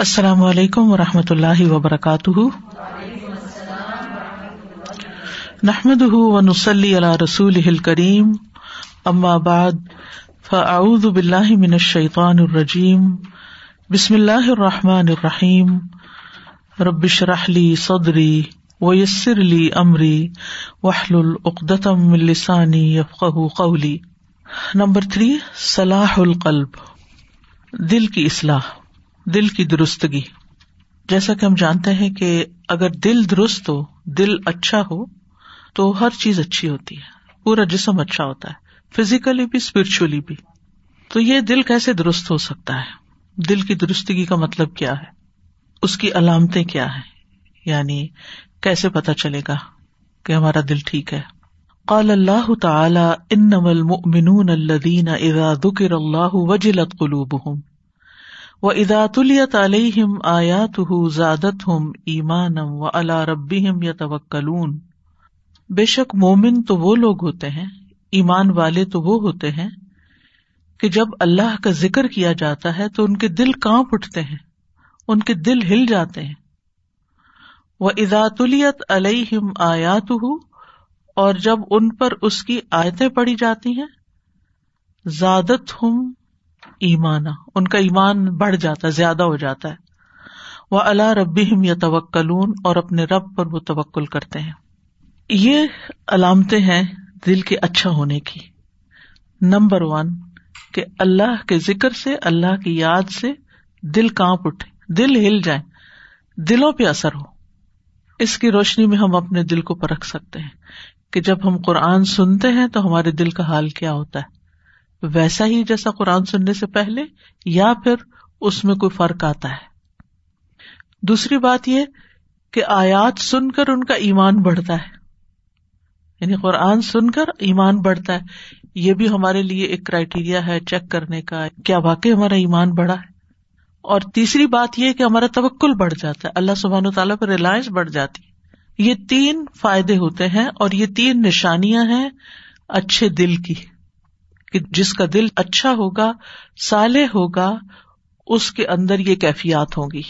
السلام علیکم و رحمۃ اللہ وبرکاتہ۔ نحمد ونسلی علی رسول کریم اما بعد، فاعوذ باللہ من الشیطان الرجیم۔ بسم اللہ الرحمٰن الرحیم۔ ربش رحلی صدری ویسر علی عمری وحل العقدم السانی یفق قولی۔ نمبر تھری، صلاح القلب۔ دل کی اصلاح۔ دل کی درستگی۔ جیسا کہ ہم جانتے ہیں کہ اگر دل درست ہو، دل اچھا ہو، تو ہر چیز اچھی ہوتی ہے۔ پورا جسم اچھا ہوتا ہے، فزیکلی بھی اسپرچلی بھی۔ تو یہ دل کیسے درست ہو سکتا ہے؟ دل کی درستگی کا مطلب کیا ہے؟ اس کی علامتیں کیا ہے یعنی کیسے پتا چلے گا کہ ہمارا دل ٹھیک ہے؟ قال اللہ تعالی ان المؤمنون الذین اذا ذکر اللہ وجلت قلوبهم و ادات الیت علیہم آیات زادت ہم ایمانم و اللہ رب یا توکلون بے شک مومن تو وہ لوگ ہوتے ہیں، ایمان والے تو وہ ہوتے ہیں کہ جب اللہ کا ذکر کیا جاتا ہے تو ان کے دل کانپ اٹھتے ہیں، ان کے دل ہل جاتے ہیں۔ وہ اداتلیت علیہم آیات اور جب ان پر اس کی آیتیں پڑی جاتی ہیں زادت ہم ایمان، ان کا ایمان بڑھ جاتا ہے، زیادہ ہو جاتا ہے۔ وہ اللہ رب یا توکلون اور اپنے رب پر وہ توکل کرتے ہیں۔ یہ علامتیں ہیں دل کے اچھا ہونے کی۔ نمبر ون، کہ اللہ کے ذکر سے، اللہ کی یاد سے دل کانپ اٹھے، دل ہل جائے دلوں پہ اثر ہو۔ اس کی روشنی میں ہم اپنے دل کو پرکھ سکتے ہیں کہ جب ہم قرآن سنتے ہیں تو ہمارے دل کا حال کیا ہوتا ہے۔ ویسا ہی جیسا قرآن سننے سے پہلے یا پھر اس میں کوئی فرق آتا ہے۔ دوسری بات یہ کہ آیات سن کر ان کا ایمان بڑھتا ہے۔ یعنی قرآن سن کر ایمان بڑھتا ہے۔ یہ بھی ہمارے لیے ایک کرائٹیریا ہے چیک کرنے کا کیا واقعی ہمارا ایمان بڑھا ہے۔ اور تیسری بات یہ کہ ہمارا توکل بڑھ جاتا ہے۔ اللہ سبحان و تعالیٰ پر ریلائنس بڑھ جاتی ہے۔ یہ تین فائدے ہوتے ہیں اور یہ تین نشانیاں ہیں اچھے دل کی۔ کہ جس کا دل اچھا ہوگا سالے ہوگا، اس کے اندر یہ کیفیات ہوں گی۔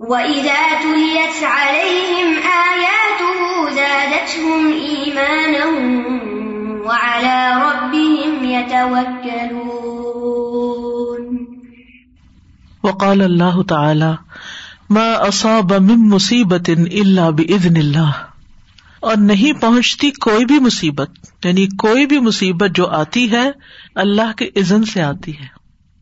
وَإِذَا تُلِيَتْ عَلَيْهِمْ آيَاتُهُ زَادَتْهُمْ إِيمَانًا وَعَلَى رَبِّهِمْ يَتَوَكَّلُونَ وقال اللہ تعالی اصاب من مصیبت اللہ بزن اللہ۔ اور نہیں پہنچتی کوئی بھی مصیبت یعنی کوئی بھی مصیبت جو آتی ہے، اللہ کے عزن سے آتی ہے۔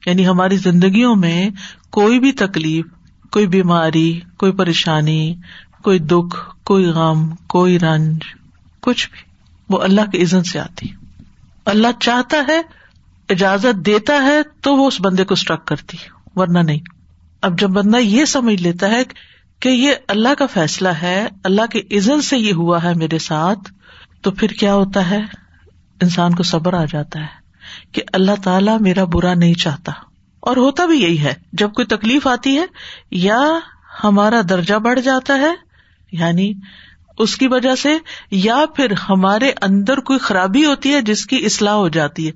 یعنی ہماری زندگیوں میں کوئی بھی تکلیف، کوئی بیماری، کوئی پریشانی، کوئی دکھ، کوئی غم، کوئی رنج، کچھ بھی، وہ اللہ کے عزن سے آتی۔ اللہ چاہتا ہے، اجازت دیتا ہے، تو وہ اس بندے کو اسٹرک کرتی۔ ورنہ نہیں۔ اب جب بندہ یہ سمجھ لیتا ہے کہ یہ اللہ کا فیصلہ ہے، اللہ کے عزن سے یہ ہوا ہے میرے ساتھ، تو پھر کیا ہوتا ہے؟ انسان کو صبر آ جاتا ہے کہ اللہ تعالی میرا برا نہیں چاہتا۔ اور ہوتا بھی یہی ہے، جب کوئی تکلیف آتی ہے، یا ہمارا درجہ بڑھ جاتا ہے یعنی اس کی وجہ سے، یا پھر ہمارے اندر کوئی خرابی ہوتی ہے جس کی اصلاح ہو جاتی ہے۔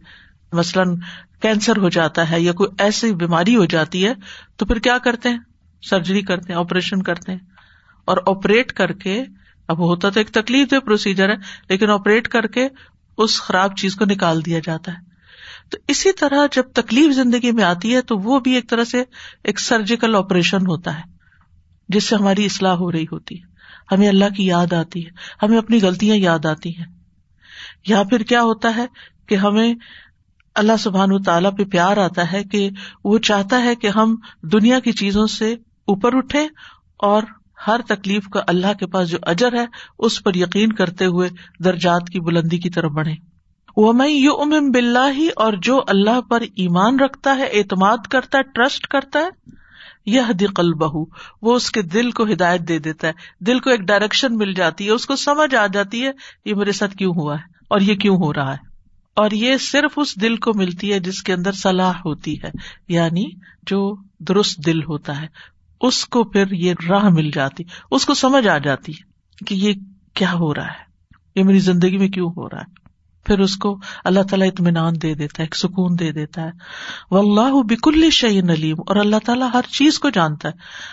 مثلاً کینسر ہو جاتا ہے یا کوئی ایسی بیماری ہو جاتی ہے، تو پھر کیا کرتے ہیں؟ سرجری کرتے ہیں، آپریشن کرتے ہیں۔ اور آپریٹ کر کے، اب ہوتا تو ایک تکلیف دہ پروسیجر ہے، لیکن آپریٹ کر کے اس خراب چیز کو نکال دیا جاتا ہے۔ تو اسی طرح جب تکلیف زندگی میں آتی ہے، تو وہ بھی ایک طرح سے ایک سرجیکل آپریشن ہوتا ہے، جس سے ہماری اصلاح ہو رہی ہوتی ہے۔ ہمیں اللہ کی یاد آتی ہے، ہمیں اپنی غلطیاں یاد آتی ہیں۔ یا پھر کیا ہوتا ہے کہ ہمیں اللہ سبحان تعالیٰ پہ پیار آتا ہے کہ وہ چاہتا ہے کہ ہم دنیا کی چیزوں سے اوپر اٹھے اور ہر تکلیف کا اللہ کے پاس جو اجر ہے، اس پر یقین کرتے ہوئے درجات کی بلندی کی طرف بڑھے وہ میں یو ام بلّہ ہی اور جو اللہ پر ایمان رکھتا ہے، اعتماد کرتا ہے، ٹرسٹ کرتا ہے یہ دقل بہو وہ اس کے دل کو ہدایت دے دیتا ہے۔ دل کو ایک ڈائریکشن مل جاتی ہے، اس کو سمجھ آ جاتی ہے، یہ میرے ساتھ کیوں ہوا ہے؟ اور یہ کیوں ہو رہا ہے؟ اور یہ صرف اس دل کو ملتی ہے جس کے اندر صلاح ہوتی ہے یعنی جو درست دل ہوتا ہے، اس کو پھر یہ راہ مل جاتی، اس کو سمجھ آ جاتی کہ یہ کیا ہو رہا ہے، یہ میری زندگی میں کیوں ہو رہا ہے؟ پھر اس کو اللہ تعالیٰ اطمینان دے دیتا ہے، ایک سکون دے دیتا ہے۔ وہ اللہ بکل شعین علیم، اور اللہ تعالیٰ ہر چیز کو جانتا ہے۔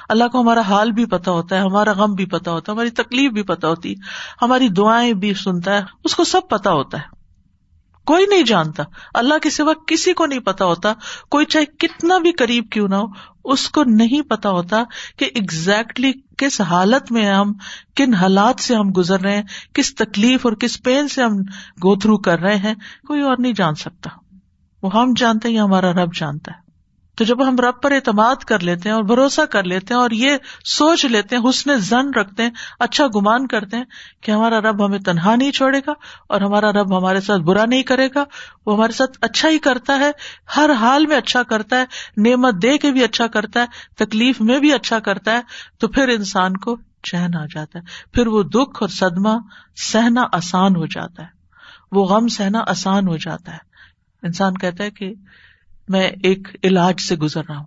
اللہ کو ہمارا حال بھی پتا ہوتا ہے، ہمارا غم بھی پتا ہوتا ہے، ہماری تکلیف بھی پتا ہوتی، ہماری دعائیں بھی سنتا ہے، اس کو سب پتا ہوتا ہے۔ کوئی نہیں جانتا۔ اللہ کے سوا کسی کو نہیں پتا ہوتا۔ کوئی چاہے کتنا بھی قریب کیوں نہ ہو، اس کو نہیں پتا ہوتا کہ اگزیکٹلی کس حالت میں ہم، کن حالات سے ہم گزر رہے ہیں، کس تکلیف اور کس پین سے ہم گو تھرو کر رہے ہیں۔ کوئی اور نہیں جان سکتا۔ وہ ہم جانتے ہیں یا ہمارا رب جانتا ہے۔ تو جب ہم رب پر اعتماد کر لیتے ہیں اور بھروسہ کر لیتے ہیں اور یہ سوچ لیتے ہیں، حسن زن رکھتے ہیں اچھا گمان کرتے ہیں کہ ہمارا رب ہمیں تنہا نہیں چھوڑے گا اور ہمارا رب ہمارے ساتھ برا نہیں کرے گا، وہ ہمارے ساتھ اچھا ہی کرتا ہے، ہر حال میں اچھا کرتا ہے، نعمت دے کے بھی اچھا کرتا ہے، تکلیف میں بھی اچھا کرتا ہے، تو پھر انسان کو چہن آ جاتا ہے۔ پھر وہ دکھ اور صدمہ سہنا آسان ہو جاتا ہے۔ وہ غم سہنا آسان ہو جاتا ہے۔ انسان کہتا ہے کہ میں ایک علاج سے گزر رہا ہوں۔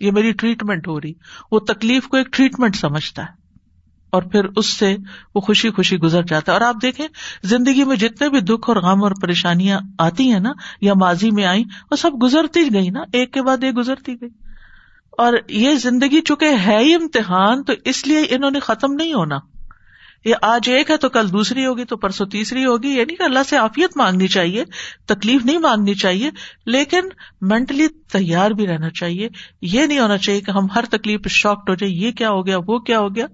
یہ میری ٹریٹمنٹ ہو رہی۔ وہ تکلیف کو ایک ٹریٹمنٹ سمجھتا ہے۔ اور پھر اس سے وہ خوشی خوشی گزر جاتا ہے۔ اور آپ دیکھیں، زندگی میں جتنے بھی دکھ اور غم اور پریشانیاں آتی ہیں نا، یا ماضی میں آئی وہ سب گزرتی گئی نا۔ ایک کے بعد ایک گزرتی گئی۔ اور یہ زندگی چونکہ ہے ہی امتحان، تو اس لیے انہوں نے ختم نہیں ہونا۔ یہ آج ایک ہے تو کل دوسری ہوگی تو پرسوں تیسری ہوگی یہ نہیں کہ اللہ سے عافیت مانگنی چاہیے، تکلیف نہیں مانگنی چاہیے، لیکن مینٹلی تیار بھی رہنا چاہیے۔ یہ نہیں ہونا چاہیے کہ ہم ہر تکلیف پہ شاکڈ ہو جائے یہ کیا ہو گیا، وہ کیا ہو گیا۔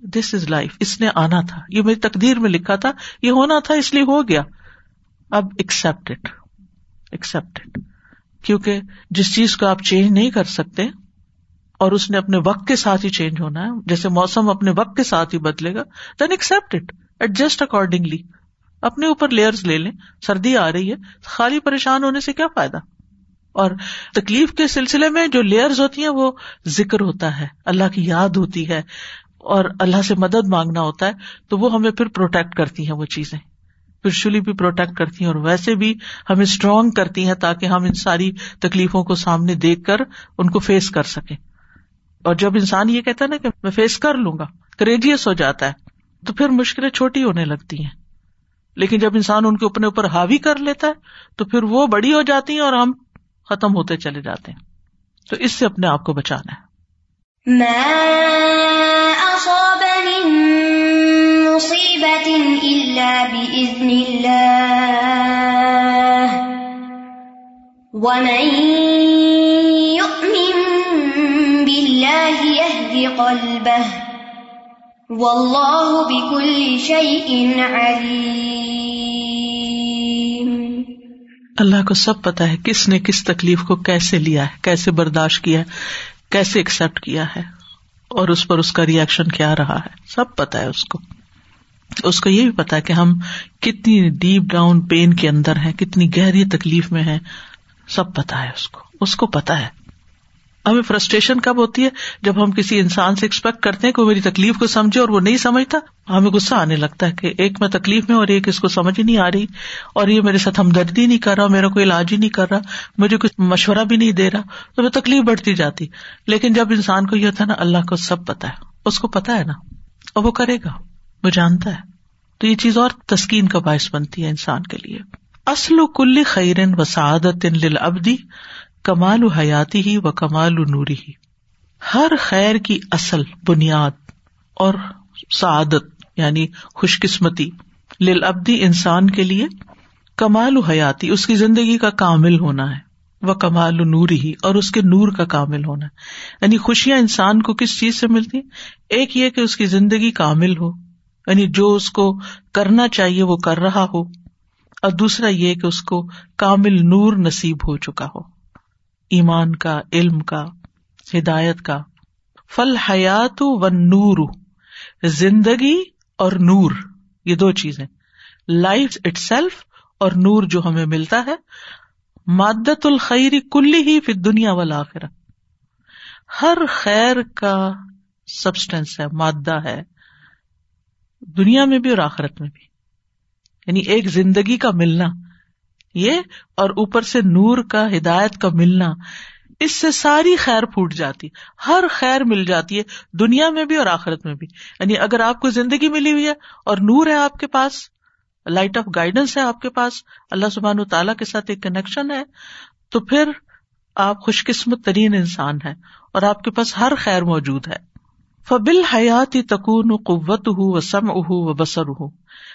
دس از لائف اس نے آنا تھا۔ یہ میری تقدیر میں لکھا تھا، یہ ہونا تھا، اس لیے ہو گیا۔ اب ایکسپٹ ایکسپٹ کیونکہ جس چیز کو آپ چینج نہیں کر سکتے اور اس نے اپنے وقت کے ساتھ ہی چینج ہونا ہے۔ جیسے موسم اپنے وقت کے ساتھ ہی بدلے گا then accept it adjust accordingly اپنے اوپر لیئر لے لیں۔ سردی آ رہی ہے، خالی پریشان ہونے سے کیا فائدہ؟ اور تکلیف کے سلسلے میں جو لیئرز ہوتی ہیں، وہ ذکر ہوتا ہے۔ اللہ کی یاد ہوتی ہے اور اللہ سے مدد مانگنا ہوتا ہے، تو وہ ہمیں پھر پروٹیکٹ کرتی ہیں وہ چیزیں۔ پھر بھی پروٹیکٹ کرتی ہیں اور ویسے بھی ہمیں اسٹرانگ کرتی ہیں تاکہ ہم ان ساری تکلیفوں کو سامنے دیکھ کر ان کو فیس کر سکیں۔ اور جب انسان یہ کہتا ہے نا کہ میں فیس کر لوں گا کریجیس ہو جاتا ہے، تو پھر مشکلیں چھوٹی ہونے لگتی ہیں۔ لیکن جب انسان ان کے اپنے اوپر حاوی کر لیتا ہے، تو پھر وہ بڑی ہو جاتی ہیں اور ہم ختم ہوتے چلے جاتے ہیں۔ تو اس سے اپنے آپ کو بچانا ہے۔ اللہ کو سب پتا ہے کس نے کس تکلیف کو کیسے لیا ہے، کیسے برداشت کیا ہے، کیسے ایکسپٹ کیا ہے، اور اس پر اس کا ریئیکشن کیا رہا ہے۔ سب پتا ہے اس کو۔ اس کو یہ بھی پتا ہے کہ ہم کتنی ڈیپ ڈاؤن پین کے اندر ہیں، کتنی گہری تکلیف میں ہیں۔ سب پتا ہے اس کو۔ اس کو پتا ہے۔ ہمیں فرسٹریشن کب ہوتی ہے؟ جب ہم کسی انسان سے ایکسپیکٹ کرتے ہیں کہ وہ میری تکلیف کو سمجھے اور وہ نہیں سمجھتا، ہمیں غصہ آنے لگتا ہے کہ ایک میں تکلیف میں اور ایک اس کو سمجھ ہی نہیں آ رہی اور یہ میرے ساتھ ہمدردی نہیں کر رہا، میرا کوئی علاج ہی نہیں کر رہا، مجھے کچھ مشورہ بھی نہیں دے رہا، تو میں تکلیف بڑھتی جاتی۔ لیکن جب انسان کو یہ ہوتا ہے نا، اللہ کو سب پتا ہے، اس کو پتا ہے نا، اور وہ کرے گا، وہ جانتا ہے۔ تو یہ چیز اور تسکین کا باعث بنتی ہے انسان کے لیے۔ اصل و کل خیرن و سعادت کمال حیاتی ہی و کمال نوری ہی۔ ہر خیر کی اصل بنیاد اور سعادت یعنی خوش قسمتی لل ابدی انسان کے لیے کمال حیاتی، اس کی زندگی کا کامل ہونا ہے۔ وہ کمال نوری ہی، اور اس کے نور کا کامل ہونا ہے۔ یعنی خوشیاں انسان کو کس چیز سے ملتی؟ ایک یہ کہ اس کی زندگی کامل ہو۔ یعنی جو اس کو کرنا چاہیے وہ کر رہا ہو۔ اور دوسرا یہ کہ اس کو کامل نور نصیب ہو چکا ہو۔ ایمان کا، علم کا، ہدایت کا۔ فل حیات و نور زندگی اور نور، یہ دو چیزیں۔ لائف اٹ سیلف اور نور جو ہمیں ملتا ہے۔ مادت الخری کلی ہی پھر دنیا والا آخر ہر خیر کا سبسٹینس ہے، مادہ ہے۔ دنیا میں بھی اور آخرت میں بھی۔ یعنی ایک زندگی کا ملنا۔ یہ اور اوپر سے نور کا ہدایت کا ملنا، اس سے ساری خیر پھوٹ جاتی، ہر خیر مل جاتی ہے دنیا میں بھی اور آخرت میں بھی۔ یعنی اگر آپ کو زندگی ملی ہوئی ہے اور نور ہے آپ کے پاس لائٹ آف گائیڈنس ہے آپ کے پاس، اللہ سبحان و تعالیٰ کے ساتھ ایک کنیکشن ہے، تو پھر آپ خوش قسمت ترین انسان ہے اور آپ کے پاس ہر خیر موجود ہے۔ فبل حیات تکون قوت ہو و سم اہ و بسر ہو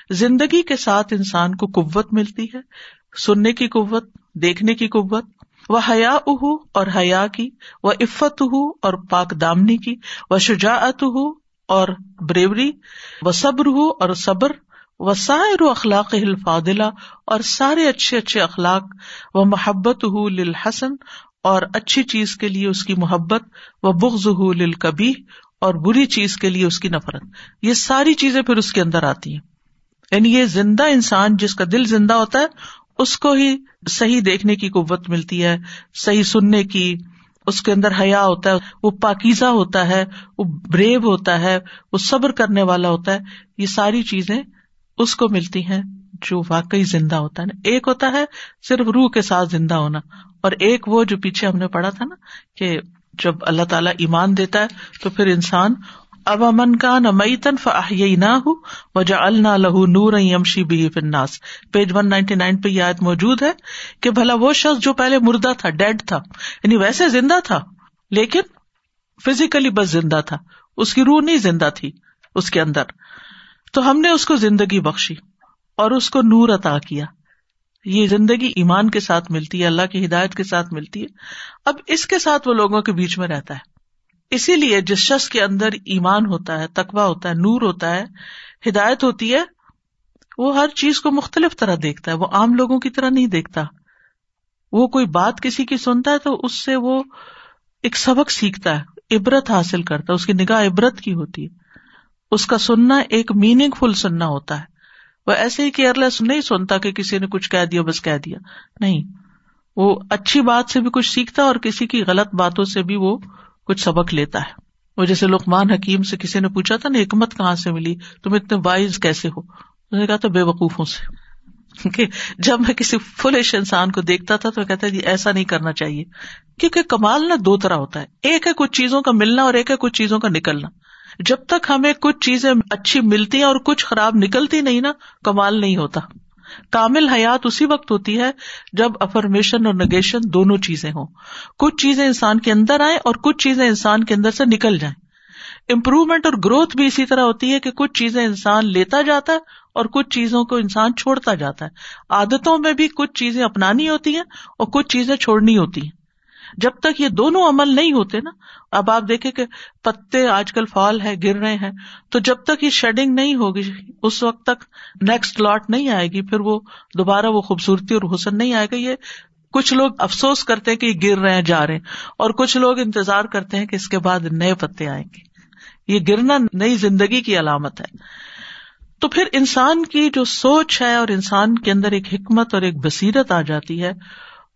زندگی کے ساتھ انسان کو قوت ملتی ہے سننے کی قوت، دیکھنے کی قوت، وہ حیا اہ اور حیا کی، وہ عفت ہو اور پاک دامنی کی، وہ شجاعت ہو اور بریوری و صبر ہو اور صبر و سائر اخلاق الفاضلہ اور سارے اچھے اچھے اخلاق و محبت ہو للحسن اور اچھی چیز کے لیے اس کی محبت و بغض ہو لل کبھی اور بری چیز کے لیے اس کی نفرت۔ یہ ساری چیزیں پھر اس کے اندر آتی ہیں۔ یعنی یہ زندہ انسان جس کا دل زندہ ہوتا ہے اس کو ہی صحیح دیکھنے کی قوت ملتی ہے، صحیح سننے کی، اس کے اندر حیا ہوتا ہے، وہ پاکیزہ ہوتا ہے، وہ بریو ہوتا ہے، وہ صبر کرنے والا ہوتا ہے، یہ ساری چیزیں اس کو ملتی ہیں جو واقعی زندہ ہوتا ہے نا۔ ایک ہوتا ہے صرف روح کے ساتھ زندہ ہونا، اور ایک وہ جو پیچھے ہم نے پڑھا تھا نا کہ جب اللہ تعالیٰ ایمان دیتا ہے تو پھر انسان اب امن کا نہ مئی تن فی نہ ہو وجہ النا لہو نور یمشی بھی فناس پیج ون نائنٹی نائن پہ یہ آیت موجود ہے کہ بھلا وہ شخص جو پہلے مردہ تھا، ڈیڈ تھا یعنی ویسے زندہ تھا، لیکن فزیکلی بس زندہ تھا، اس کی روح نہیں زندہ تھی، اس کے اندر۔ تو ہم نے اس کو زندگی بخشی اور اس کو نور عطا کیا۔ یہ زندگی ایمان کے ساتھ ملتی ہے، اللہ کی ہدایت کے ساتھ ملتی ہے۔ اب اس کے ساتھ وہ لوگوں کے بیچ میں رہتا ہے۔ اسی لیے جس شخص کے اندر ایمان ہوتا ہے تقوا ہوتا ہے، نور ہوتا ہے، ہدایت ہوتی ہے، وہ ہر چیز کو مختلف طرح دیکھتا ہے، وہ عام لوگوں کی طرح نہیں دیکھتا۔ وہ کوئی بات کسی کی سنتا ہے تو اس سے وہ ایک سبق سیکھتا ہے، عبرت حاصل کرتا ہے، اس کی نگاہ عبرت کی ہوتی ہے۔ اس کا سننا ایک میننگ فل سننا ہوتا ہے۔ وہ ایسے ہی کیئر لیس نہیں سنتا کہ کسی نے کچھ کہہ دیا، بس کہہ دیا۔ نہیں، وہ اچھی بات سے بھی کچھ سیکھتا اور کسی کی غلط باتوں سے بھی وہ کچھ سبق لیتا ہے۔ وہ جیسے لکمان حکیم سے کسی نے پوچھا تھا نا حکمت کہاں سے ملی؟ تم اتنے وائز کیسے ہو؟ نے کہا تھا بے وقوفوں سے۔ کہ جب میں کسی فلش انسان کو دیکھتا تھا تو کہتا جی ایسا نہیں کرنا چاہیے۔ کیونکہ کمال نا دو طرح ہوتا ہے۔ ایک ہے کچھ چیزوں کا ملنا اور ایک ہے کچھ چیزوں کا نکلنا۔ جب تک ہمیں کچھ چیزیں اچھی ملتی ہیں اور کچھ خراب نکلتی نہیں نا، کمال نہیں ہوتا۔ کامل حیات اسی وقت ہوتی ہے جب افرمیشن اور نگیشن دونوں چیزیں ہوں۔ کچھ چیزیں انسان کے اندر آئیں اور کچھ چیزیں انسان کے اندر سے نکل جائیں۔ امپروومنٹ اور گروتھ بھی اسی طرح ہوتی ہے کہ کچھ چیزیں انسان لیتا جاتا ہے اور کچھ چیزوں کو انسان چھوڑتا جاتا ہے۔ عادتوں میں بھی کچھ چیزیں اپنانی ہوتی ہیں اور کچھ چیزیں چھوڑنی ہوتی ہیں۔ جب تک یہ دونوں عمل نہیں ہوتے نا، اب آپ دیکھیں کہ پتے آج کل فال ہے گر رہے ہیں، تو جب تک یہ شیڈنگ نہیں ہوگی، اس وقت تک نیکسٹ لاٹ نہیں آئے گی، پھر وہ دوبارہ وہ خوبصورتی اور حسن نہیں آئے گا۔ یہ کچھ لوگ افسوس کرتے ہیں کہ یہ گر رہے ہیں، جا رہے ہیں، اور کچھ لوگ انتظار کرتے ہیں کہ اس کے بعد نئے پتے آئیں گے۔ یہ گرنا نئی زندگی کی علامت ہے۔ تو پھر انسان کی جو سوچ ہے اور انسان کے اندر ایک حکمت اور ایک بصیرت آ جاتی ہے۔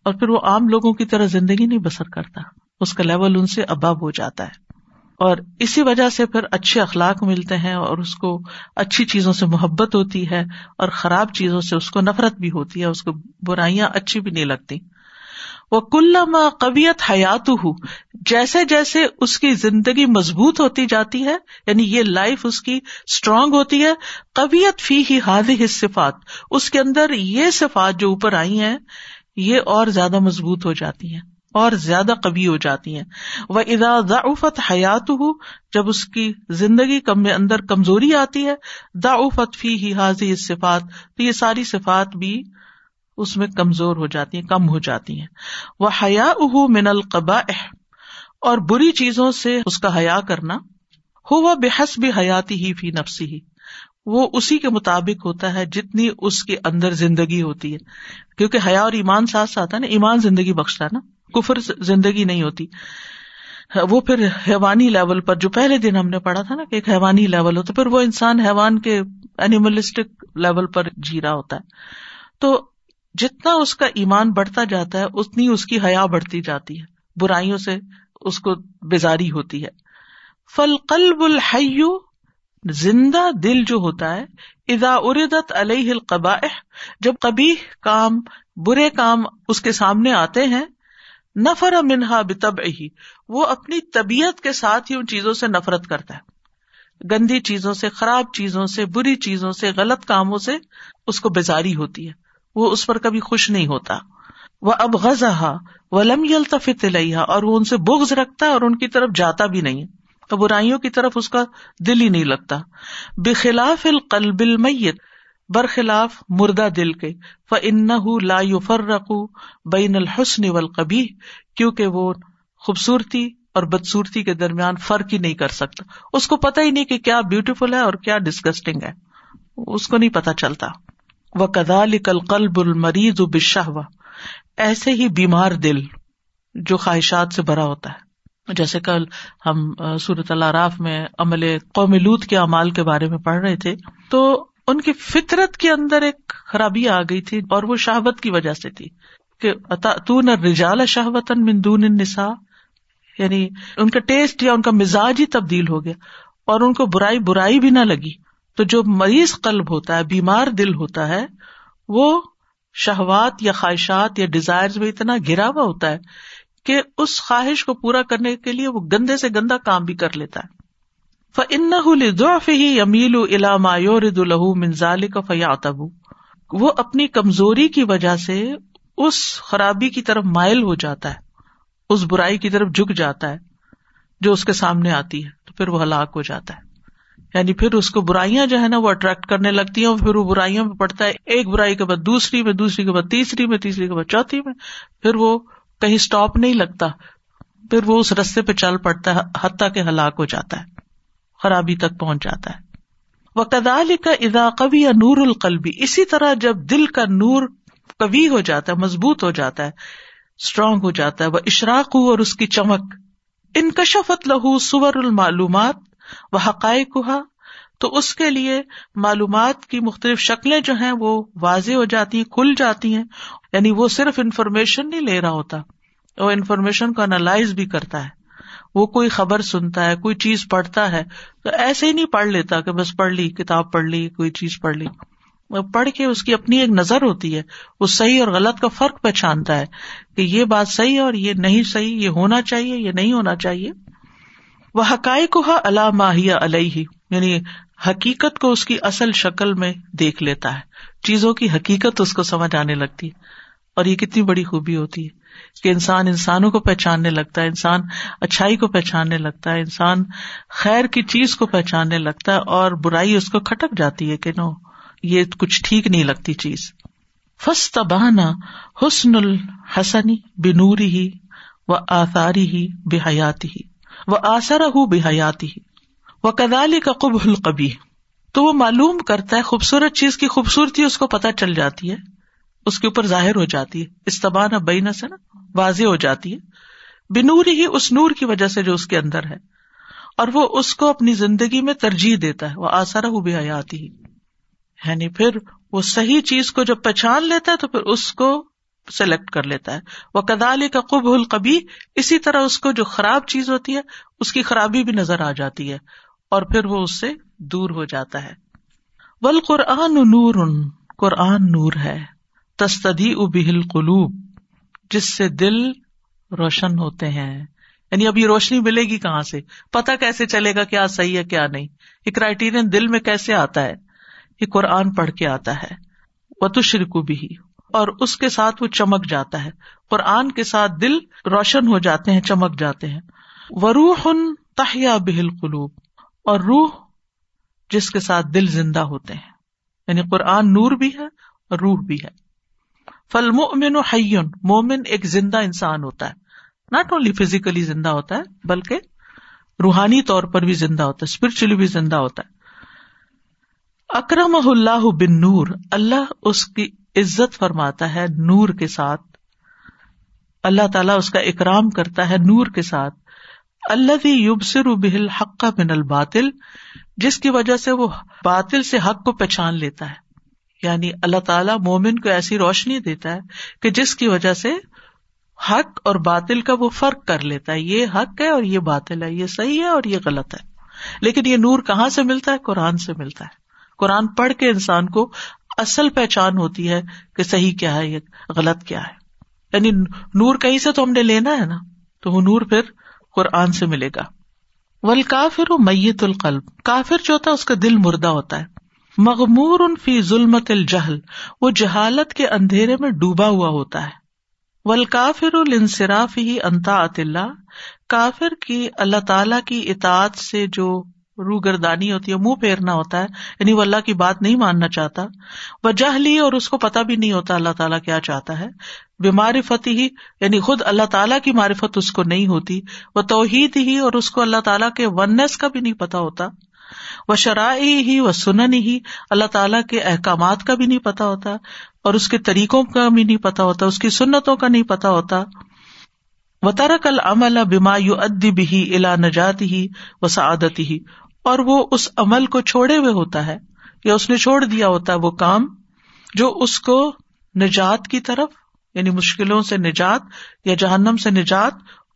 اور پھر وہ عام لوگوں کی طرح زندگی نہیں بسر کرتا۔ اس کا لیول ان سے اباب ہو جاتا ہے۔ اور اسی وجہ سے پھر اچھے اخلاق ملتے ہیں اور اس کو اچھی چیزوں سے محبت ہوتی ہے اور خراب چیزوں سے اس کو نفرت بھی ہوتی ہے، اس کو برائیاں اچھی بھی نہیں لگتی۔ وہ کل قبیت حیات ہو جیسے جیسے اس کی زندگی مضبوط ہوتی جاتی ہے یعنی یہ لائف اس کی اسٹرانگ ہوتی ہے قبیت فی ہی ہی صفات اس کے اندر یہ صفات جو اوپر آئی ہیں یہ اور زیادہ مضبوط ہو جاتی ہیں، اور زیادہ کبھی ہو جاتی ہیں۔ وہ ادا ضعفت حیات ہو جب اس کی زندگی کم اندر کمزوری آتی ہے، ضعفت فی ہی حاضی صفات تو یہ ساری صفات بھی اس میں کمزور ہو جاتی ہیں، کم ہو جاتی ہیں۔ وہ حیا اہ من القبا اور بری چیزوں سے اس کا حیا کرنا ہو وہ بےحس بھی حیاتی ہی فی نفسی ہی وہ اسی کے مطابق ہوتا ہے جتنی اس کے اندر زندگی ہوتی ہے۔ کیونکہ حیا اور ایمان ساتھ ساتھ ہے نا، ایمان زندگی بخشتا ہے نا، کفر زندگی نہیں ہوتی۔ وہ پھر حیوانی لیول پر، جو پہلے دن ہم نے پڑھا تھا نا کہ ایک حیوانی لیول ہوتا پھر وہ انسان حیوان کے اینیملسٹک لیول پر جی رہا ہوتا ہے۔ تو جتنا اس کا ایمان بڑھتا جاتا ہے، اتنی اس کی حیا بڑھتی جاتی ہے۔ برائیوں سے اس کو بیزاری ہوتی ہے۔ فل قلب الحیو زندہ دل جو ہوتا ہے ادا اردت علیہ القبا جب کبھی کام، برے کام اس کے سامنے آتے ہیں، نفر منہا بتب ہی وہ اپنی طبیعت کے ساتھ ہی ان چیزوں سے نفرت کرتا ہے۔ گندی چیزوں سے، خراب چیزوں سے، بری چیزوں سے، غلط کاموں سے اس کو بیزاری ہوتی ہے۔ وہ اس پر کبھی خوش نہیں ہوتا۔ وہ اب غزہ وہ لم یلتفت لیا اور وہ ان سے بغض رکھتا ہے اور ان کی طرف جاتا بھی نہیں۔ تو برائیوں کی طرف اس کا دل ہی نہیں لگتا۔ بخلاف القلب المیت، برخلاف مردہ دل کے۔ ف ان لا فرق بین الحسن والقبیح، کیونکہ وہ خوبصورتی اور بدسورتی کے درمیان فرق ہی نہیں کر سکتا۔ اس کو پتا ہی نہیں کہ کیا بیوٹیفل ہے اور کیا ڈسکسٹنگ ہے۔ اس کو نہیں پتا چلتا۔ وہ کدال کل قلب المریض بشاہ ایسے ہی بیمار دل جو خواہشات سے بھرا ہوتا ہے۔ جیسے کل ہم صورت اللہ راف میں عمل قوم لوت کے امال کے بارے میں پڑھ رہے تھے، تو ان کی فطرت کے اندر ایک خرابی آ گئی تھی اور وہ شہبت کی وجہ سے تھی کہ رجال شہوت مندون نسا یعنی ان کا ٹیسٹ یا ان کا مزاج ہی تبدیل ہو گیا اور ان کو برائی برائی بھی نہ لگی۔ تو جو مریض قلب ہوتا ہے، بیمار دل ہوتا ہے، وہ شہوات یا خواہشات یا ڈیزائر میں اتنا گرا ہوا ہوتا ہے کہ اس خواہش کو پورا کرنے کے لیے وہ گندے سے گندا کام بھی کر لیتا ہے۔ ہی امیل الہ منظال کا فیاتب وہ اپنی کمزوری کی وجہ سے اس خرابی کی طرف مائل ہو جاتا ہے، اس برائی کی طرف جھک جاتا ہے جو اس کے سامنے آتی ہے، تو پھر وہ ہلاک ہو جاتا ہے۔ یعنی پھر اس کو برائیاں جو ہے نا وہ اٹریکٹ کرنے لگتی ہیں پھر وہ برائیوں میں پڑتا ہے، ایک برائی کے بعد دوسری میں، دوسری کے بعد تیسری میں، تیسری کے بعد چوتھی میں، پھر وہ کہیں اسٹاپ نہیں لگتا، پھر وہ اس رستے پہ چل پڑتا ہے، حتیٰ کہ ہلاک ہو جاتا ہے، خرابی تک پہنچ جاتا ہے۔ وہ کدال کا ادا کبھی یا نور القلبی اسی طرح جب دل کا نور کبھی ہو جاتا ہے، مضبوط ہو جاتا ہے اسٹرانگ ہو جاتا ہے وہ اشراق ہو اور اس کی چمک، انکشفت لہو سور المعلومات وہ حقائق تو اس کے لیے معلومات کی مختلف شکلیں جو ہیں وہ واضح ہو جاتی ہیں، کھل جاتی ہیں۔ یعنی وہ صرف انفارمیشن نہیں لے رہا ہوتا، وہ انفارمیشن کو انالائز بھی کرتا ہے۔ وہ کوئی خبر سنتا ہے، کوئی چیز پڑھتا ہے۔ تو ایسے ہی نہیں پڑھ لیتا کہ بس پڑھ لی، کتاب پڑھ لی، کوئی چیز پڑھ لی۔ پڑھ کے اس کی اپنی ایک نظر ہوتی ہے، وہ صحیح اور غلط کا فرق پہچانتا ہے کہ یہ بات صحیح اور یہ نہیں صحیح، یہ ہونا چاہیے، یہ نہیں ہونا چاہیے۔ وہ حقائق اللہ ماہیا علیہ یعنی حقیقت کو اس کی اصل شکل میں دیکھ لیتا ہے۔ چیزوں کی حقیقت اس کو سمجھ آنے لگتی ہے۔ اور یہ کتنی بڑی خوبی ہوتی ہے کہ انسان انسانوں کو پہچاننے لگتا ہے، انسان اچھائی کو پہچاننے لگتا ہے، انسان خیر کی چیز کو پہچاننے لگتا ہے اور برائی اس کو کھٹک جاتی ہے کہ نو، یہ کچھ ٹھیک نہیں لگتی چیز۔ فس تبانا حسن الحسنی بنوری ہی و آثاری ہی بے حیاتی ہی وہ آسرا ہُو بے حیاتی ہی وہ کدالی کا قب القبی تو وہ معلوم کرتا ہے، خوبصورت چیز کی خوبصورتی اس کو پتہ چل جاتی ہے، اس کے اوپر ظاہر ہو جاتی ہے استبان بینا سے نا واضح ہو جاتی ہے۔ بنور ہی اس نور کی وجہ سے جو اس کے اندر ہے۔ اور وہ اس کو اپنی زندگی میں ترجیح دیتا ہے وہ آسارا ہو بھی حیاتی ہی یعنی پھر وہ صحیح چیز کو جب پہچان لیتا ہے تو پھر اس کو سلیکٹ کر لیتا ہے۔ وہ کدال کا قب القبی اسی طرح اس کو جو خراب چیز ہوتی ہے، اس کی خرابی بھی نظر آ جاتی ہے۔ اور پھر وہ اس سے دور ہو جاتا ہے۔ ول قرآن نور قرآن نور ہے۔ تستدی ابل قلوب جس سے دل روشن ہوتے ہیں۔ یعنی ابھی روشنی ملے گی کہاں سے؟ پتا کیسے چلے گا کیا صحیح ہے کیا نہیں؟ یہ کرائٹیرین دل میں کیسے آتا ہے؟ یہ قرآن پڑھ کے آتا ہے۔ وہ تو شرکو بھی اور اس کے ساتھ وہ چمک جاتا ہے۔ قرآن کے ساتھ دل روشن ہو جاتے ہیں، چمک جاتے ہیں۔ وہ روح تہیا بہل قلوب اور روح جس کے ساتھ دل زندہ ہوتے ہیں۔ یعنی قرآن نور بھی ہے اور روح بھی ہے۔ فل مومن حیون، مومن ایک زندہ انسان ہوتا ہے۔ ناٹ اونلی فزیکلی زندہ ہوتا ہے، بلکہ روحانی طور پر بھی زندہ ہوتا ہے اسپرچلی بھی زندہ ہوتا ہے۔ اکرم اللہ بن نور اللہ اس کی عزت فرماتا ہے نور کے ساتھ۔ اللہ تعالیٰ اس کا اکرام کرتا ہے نور کے ساتھ۔ اللہ یوبسر بہل حق کا من الباطل، جس کی وجہ سے وہ باطل سے حق کو پہچان لیتا ہے۔ یعنی اللہ تعالیٰ مومن کو ایسی روشنی دیتا ہے کہ جس کی وجہ سے حق اور باطل کا وہ فرق کر لیتا ہے۔ یہ حق ہے اور یہ باطل ہے۔ یہ صحیح ہے اور یہ غلط ہے۔ لیکن یہ نور کہاں سے ملتا ہے؟ قرآن سے ملتا ہے۔ قرآن پڑھ کے انسان کو اصل پہچان ہوتی ہے کہ صحیح کیا ہے یہ غلط کیا ہے۔ یعنی نور کہیں سے تو ہم نے لینا ہے نا؟ تو وہ نور پھر قرآن سے ملے گا۔ ول کافر میت القلب۔ کافر جو ہوتا ہے اس کا دل مردہ ہوتا ہے۔ مغمور ان فی ظلمت الجہل۔ وہ جہالت کے اندھیرے میں ڈوبا ہوا ہوتا ہے۔ ول کافر الانصراف ہی انتا اللہ۔ کافر کی اللہ تعالی کی اطاعت سے جو روح گردانی ہوتی ہے، منہ پھیرنا ہوتا ہے۔ یعنی وہ اللہ کی بات نہیں ماننا چاہتا۔ وہ جہلی اور اس کو پتا بھی نہیں ہوتا اللہ تعالیٰ کیا چاہتا ہے۔ بیماری فتح ہی یعنی خود اللہ تعالیٰ کی معرفت اس کو نہیں ہوتی، وہ توحید ہی اور اس کو اللہ تعالیٰ کے ونس کا بھی نہیں پتا ہوتا، وہ شرائ ہی، وہ سنن ہی، اللہ تعالیٰ کے احکامات کا بھی نہیں پتا ہوتا اور اس کے طریقوں کا بھی نہیں پتا ہوتا، اس کی سنتوں کا نہیں پتا ہوتا۔ و ترک العمل بما یو ادی بھی الا نجات ہی و سعادت ہی۔ اور وہ اس عمل کو چھوڑے ہوئے ہوتا ہے، یا اس نے چھوڑ دیا ہوتا ہے وہ کام، جو اس کو نجات کی طرف یعنی مشکلوں سے نجات یا جہنم سے نجات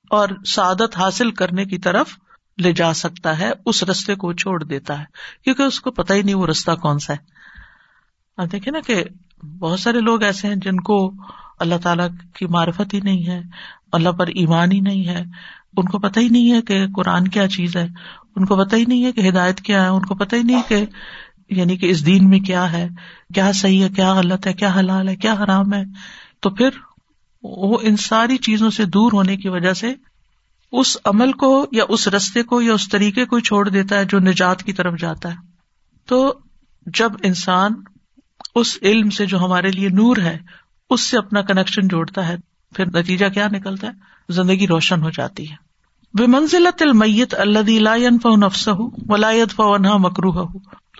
اور سعادت حاصل کرنے کی طرف لے جا سکتا ہے، اس رستے کو چھوڑ دیتا ہے۔ کیونکہ اس کو پتا ہی نہیں وہ رستہ کون سا ہے۔ آپ دیکھیں نا کہ بہت سارے لوگ ایسے ہیں جن کو اللہ تعالی کی معرفت ہی نہیں ہے، اللہ پر ایمان ہی نہیں ہے۔ ان کو پتا ہی نہیں ہے کہ قرآن کیا چیز ہے۔ ان کو پتا ہی نہیں ہے کہ ہدایت کیا ہے۔ ان کو پتا ہی نہیں کہ یعنی کہ اس دین میں کیا ہے، کیا صحیح ہے، کیا غلط ہے، کیا حلال ہے، کیا حرام ہے۔ تو پھر وہ ان ساری چیزوں سے دور ہونے کی وجہ سے اس عمل کو یا اس رستے کو یا اس طریقے کو چھوڑ دیتا ہے جو نجات کی طرف جاتا ہے۔ تو جب انسان اس علم سے جو ہمارے لیے نور ہے، اس سے اپنا کنیکشن جوڑتا ہے، پھر نتیجہ کیا نکلتا ہے؟ زندگی روشن ہو جاتی ہے۔ بے منزلت المیت اللہ نفس ہو ولایت فنہا مکرو ہو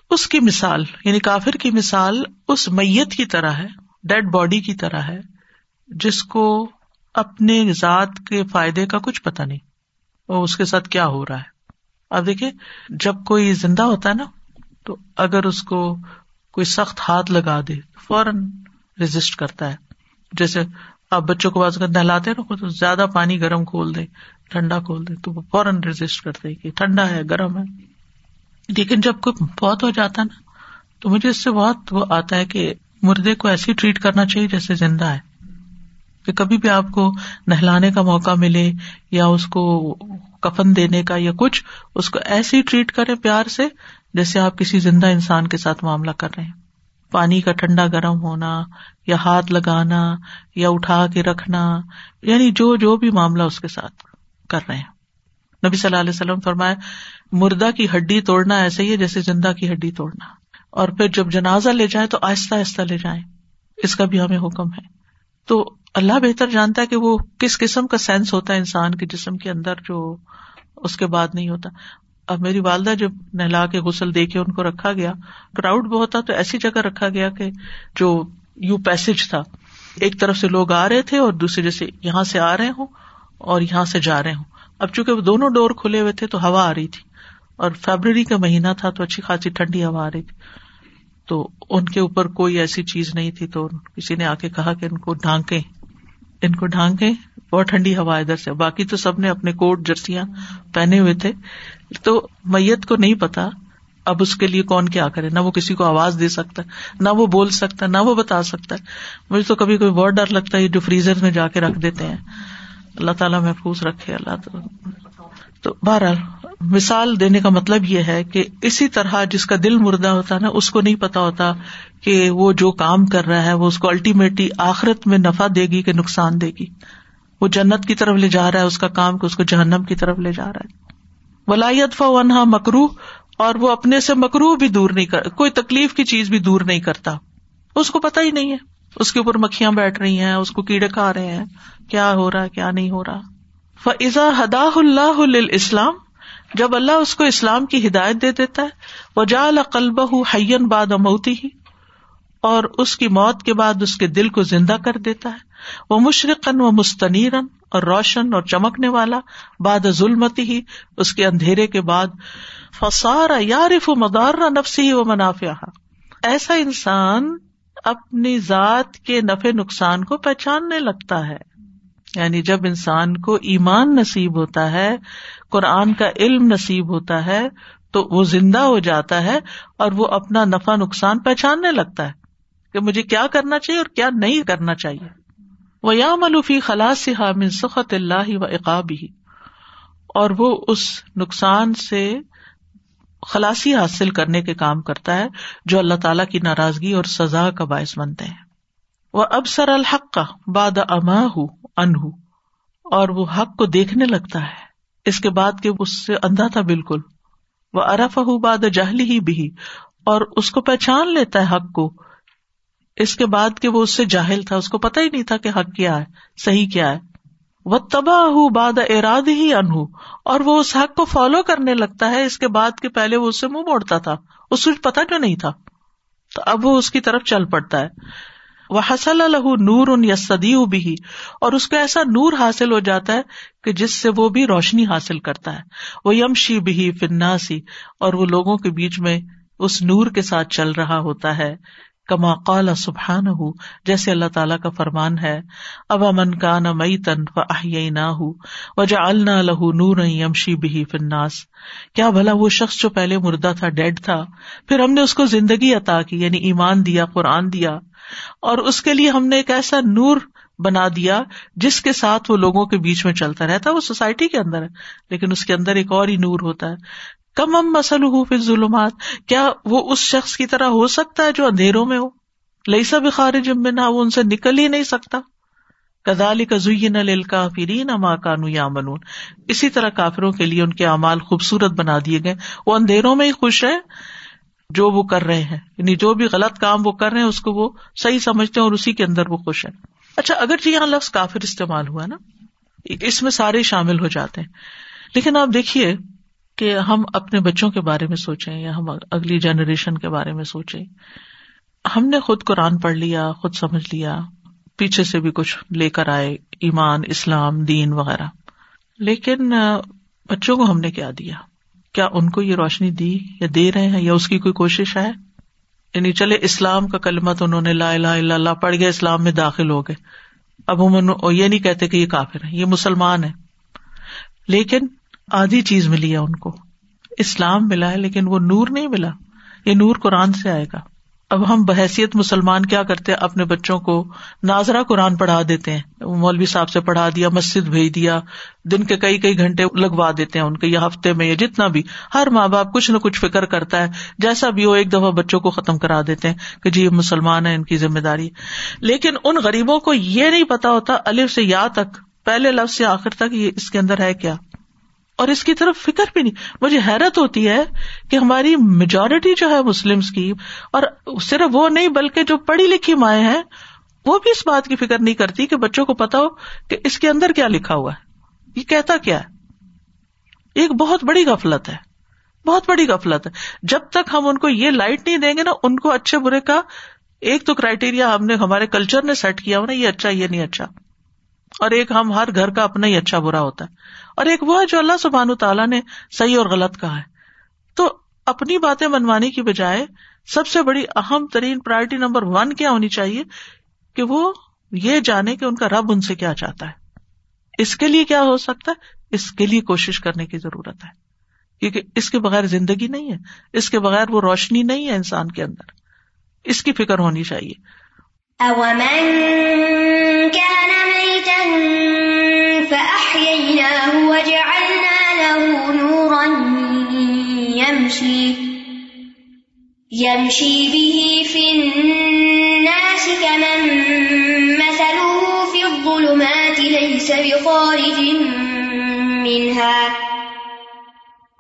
اس کی مثال یعنی کافر کی مثال، اس میت کی طرح ہے۔ ڈیڈ باڈی کی طرح ہے، جس کو اپنے ذات کے فائدے کا کچھ پتا نہیں۔ اور اس کے ساتھ کیا ہو رہا ہے۔ اب دیکھیے، جب کوئی زندہ ہوتا ہے نا، تو اگر اس کو کوئی سخت ہاتھ لگا دے، فوراً رجسٹ کرتا ہے۔ جیسے آپ بچوں کو بعض نہلاتے نا تو زیادہ پانی گرم کھول دے، ٹھنڈا کھول دے، تو وہ فوراً رجسٹ کرتے کہ ٹھنڈا ہے، گرم ہے۔ لیکن جب کوئی بہت ہو جاتا ہے نا، تو مجھے اس سے بہت وہ آتا ہے کہ مردے کو ایسی ٹریٹ کرنا چاہیے جیسے زندہ ہے کہ کبھی بھی آپ کو نہلانے کا موقع ملے یا اس کو کفن دینے کا یا کچھ، اس کو ایسی ٹریٹ کرے پیار سے جیسے آپ کسی زندہ انسان کے ساتھ معاملہ کر رہے ہیں۔ پانی کا ٹھنڈا گرم ہونا یا ہاتھ لگانا یا اٹھا کے رکھنا یعنی جو جو بھی معاملہ اس کے ساتھ کر رہے ہیں۔ نبی صلی اللہ علیہ وسلم فرمائے، مردہ کی ہڈی توڑنا ایسے ہی ہے جیسے زندہ کی ہڈی توڑنا۔ اور پھر جب جنازہ لے جائیں تو آہستہ آہستہ لے جائیں۔ اس کا بھی ہمیں حکم ہے۔ تو اللہ بہتر جانتا ہے کہ وہ کس قسم کا سینس ہوتا ہے انسان کے جسم کے اندر جو اس کے بعد نہیں ہوتا۔ اب میری والدہ جب نہلا کے غسل دے کے ان کو رکھا گیا کراؤڈ بہت تھا تو ایسی جگہ رکھا گیا کہ جو یو پیس تھا۔ ایک طرف سے لوگ آ رہے تھے اور دوسرے جیسے یہاں سے آ رہے ہوں اور یہاں سے جا رہے ہوں۔ اب چونکہ وہ دونوں ڈور کھلے ہوئے تھے تو ہوا آ رہی تھی۔ اور فیبرری کا مہینہ تھا تو اچھی خاصی ٹھنڈی ہوا آ رہی تھی۔ تو ان کے اوپر کوئی ایسی چیز نہیں تھی تو کسی نے آ کے کہا کہ ان کو ڈھانکے ان کو ڈھانکے بہت ٹھنڈی ہوا ادھر سے۔ باقی تو سب نے اپنے کوٹ، جرسیاں پہنے ہوئے تھے۔ تو میت کو نہیں پتا اب اس کے لیے کون کیا کرے۔ نہ وہ کسی کو آواز دے سکتا ہے نہ وہ بول سکتا ہے نہ وہ بتا سکتا۔ ہے مجھے تو کبھی کبھی بہت ڈر لگتا ہے جو فریزر میں جا کے رکھ دیتے ہیں۔ اللہ تعالیٰ محفوظ رکھے، اللہ تعالیٰ تو بہرحال مثال دینے کا مطلب یہ ہے کہ اسی طرح جس کا دل مردہ ہوتا ہے نا، اس کو نہیں پتا ہوتا کہ وہ جو کام کر رہا ہے، وہ اس کو الٹیمیٹلی آخرت میں نفع دے گی کہ نقصان دے گی۔ وہ جنت کی طرف لے جا رہا ہے، اس کا کام کہ اس کو جہنم کی طرف لے جا رہا ہے۔ ولایت فا ونہا مکرو اور وہ اپنے سے مکرو بھی دور نہیں کر، کوئی تکلیف کی چیز بھی دور نہیں کرتا۔ اس کو پتا ہی نہیں ہے۔ اس کے اوپر مکھیاں بیٹھ رہی ہیں، اس کو کیڑے کھا رہے ہیں۔ کیا ہو رہا ہے، کیا نہیں ہو رہا۔ فضا ہدا اللہ اسلام جب اللہ اس کو اسلام کی ہدایت دے دیتا ہے وہ جا قلب حین باد اموتی ہی اور اس کی موت کے بعد اس کے دل کو زندہ کر دیتا ہے وہ مشرقن و مستنیرن اور روشن اور چمکنے والا باد ظلمتی ہی اس کے اندھیرے کے بعد فسار یارف و مدار نفسی و منافع ایسا انسان اپنی ذات کے نفے نقصان کو پہچاننے لگتا ہے۔ یعنی جب انسان کو ایمان نصیب ہوتا ہے، قرآن کا علم نصیب ہوتا ہے، تو وہ زندہ ہو جاتا ہے اور وہ اپنا نفع نقصان پہچاننے لگتا ہے کہ مجھے کیا کرنا چاہیے اور کیا نہیں کرنا چاہیے۔ وہ یا ملوفی خلاص من سخت اللہ و اقابی اور وہ اس نقصان سے خلاصی حاصل کرنے کے کام کرتا ہے جو اللہ تعالیٰ کی ناراضگی اور سزا کا باعث بنتے ہیں۔ وہ اب سر الحق کا باد اما ہوں ان اور وہ حق کو دیکھنے لگتا ہے۔ اس کے بعد کہ اس سے اندھا تھا بالکل۔ وہ ارف باد جہلی ہی بھی، اور اس کو پہچان لیتا ہے حق کو۔ اس کے بعد کہ وہ اس سے جاہل تھا، اس کو پتا ہی نہیں تھا کہ حق کیا ہے، صحیح کیا ہے۔ وہ تباہ باد اراد ہی انہ اور وہ اس حق کو فالو کرنے لگتا ہے۔ اس کے بعد کے پہلے وہ اس سے منہ موڑتا تھا، اس کو پتا کیوں نہیں تھا۔ تو اب وہ اس کی طرف چل پڑتا ہے۔ وہ حسل الح نور ان یا صدی بھی اور اس کو ایسا نور حاصل ہو جاتا ہے کہ جس سے وہ بھی روشنی حاصل کرتا ہے۔ وہ یم شی بھی فناسی اور وہ لوگوں کے بیچ میں اس نور کے ساتھ چل رہا ہوتا ہے۔ کما قال سبحان ہُ جیسے اللہ تعالیٰ کا فرمان ہے۔ اب امن کا نہ مئی تن و آہ نہ ہو وجہ النا لہو نور یمشی بھی فناس کیا بھلا وہ شخص جو پہلے مردہ تھا، ڈیڈ تھا، پھر ہم نے اس کو زندگی عطا کی یعنی ایمان دیا، قرآن دیا۔ اور اس کے لیے ہم نے ایک ایسا نور بنا دیا جس کے ساتھ وہ لوگوں کے بیچ میں چلتا رہتا وہ سوسائٹی کے اندر ہے، لیکن اس کے اندر ایک اور ہی نور ہوتا ہے۔ کم ام مسل ہو پھر ظلمات کیا وہ اس شخص کی طرح ہو سکتا ہے جو اندھیروں میں ہو؟ لئیسا بخار جم نہ وہ ان سے نکل ہی نہیں سکتا۔ کدالی کا زئی نل کافرین اما کانو یا منون اسی طرح کافروں کے لیے ان کے اعمال خوبصورت بنا دیے گئے۔ وہ اندھیروں میں ہی خوش ہے جو وہ کر رہے ہیں یعنی جو بھی غلط کام وہ کر رہے ہیں، اس کو وہ صحیح سمجھتے ہیں اور اسی کے اندر وہ خوش ہے اچھا اگر جی یہاں لفظ کافر استعمال ہوا نا، اس میں سارے شامل ہو جاتے ہیں۔ لیکن آپ دیکھیے کہ ہم اپنے بچوں کے بارے میں سوچیں یا ہم اگلی جنریشن کے بارے میں سوچیں۔ ہم نے خود قرآن پڑھ لیا، خود سمجھ لیا، پیچھے سے بھی کچھ لے کر آئے، ایمان، اسلام، دین وغیرہ۔ لیکن بچوں کو ہم نے کیا دیا؟ کیا ان کو یہ روشنی دی یا دے رہے ہیں یا اس کی کوئی کوشش ہے؟ یعنی چلے، اسلام کا کلمت انہوں نے لا الہ الا اللہ پڑھ گئے اسلام میں داخل ہو گئے۔ اب ہم یہ نہیں کہتے کہ یہ کافر ہے یہ مسلمان ہے لیکن آدھی چیز ملی ہے ان کو۔ اسلام ملا ہے، لیکن وہ نور نہیں ملا۔ یہ نور قرآن سے آئے گا۔ اب ہم بحثیت مسلمان کیا کرتے اپنے بچوں کو ناظرہ قرآن پڑھا دیتے ہیں۔ مولوی صاحب سے پڑھا دیا، مسجد بھیج دیا، دن کے کئی کئی گھنٹے لگوا دیتے ہیں ان کے، یا ہفتے میں، یا جتنا بھی۔ ہر ماں باپ کچھ نہ کچھ فکر کرتا ہے۔ جیسا بھی ہو، ایک دفعہ بچوں کو ختم کرا دیتے ہیں کہ جی یہ مسلمان ہے ان کی ذمہ داری۔ لیکن ان غریبوں کو یہ نہیں پتا ہوتا، الف سے یا تک، پہلے لفظ سے آخر تک یہ اس کے اندر ہے کیا؟ اور اس کی طرف فکر بھی نہیں۔ مجھے حیرت ہوتی ہے کہ ہماری میجورٹی جو ہے مسلم کی، اور صرف وہ نہیں بلکہ جو پڑھی لکھی مائیں ہیں، وہ بھی اس بات کی فکر نہیں کرتی کہ بچوں کو پتا ہو کہ اس کے اندر کیا لکھا ہوا ہے۔ یہ کہتا کیا ہے؟ ایک بہت بڑی غفلت ہے۔ بہت بڑی غفلت ہے۔ جب تک ہم ان کو یہ لائٹ نہیں دیں گے نا، ان کو اچھے برے کا ایک تو کرائٹیریا ہم نے ہمارے کلچر نے سیٹ کیا ہو نا یہ اچھا یہ نہیں اچھا۔ اور ایک ہم ہر گھر کا اپنا ہی اچھا برا ہوتا ہے۔ اور ایک وہ ہے جو اللہ سبحان تعالیٰ نے صحیح اور غلط کہا ہے۔ تو اپنی باتیں منوانے کی بجائے سب سے بڑی اہم ترین پرائرٹی نمبر ون کیا ہونی چاہیے کہ وہ یہ جانے کہ ان کا رب ان سے کیا چاہتا ہے۔ اس کے لیے کیا ہو سکتا ہے؟ اس کے لیے کوشش کرنے کی ضرورت ہے۔ کیونکہ اس کے بغیر زندگی نہیں ہے۔ اس کے بغیر وہ روشنی نہیں ہے انسان کے اندر۔ اس کی فکر ہونی چاہیے۔ يمشي يمشي به في الناس كمن مثله في الظلمات ليس بخارج منها.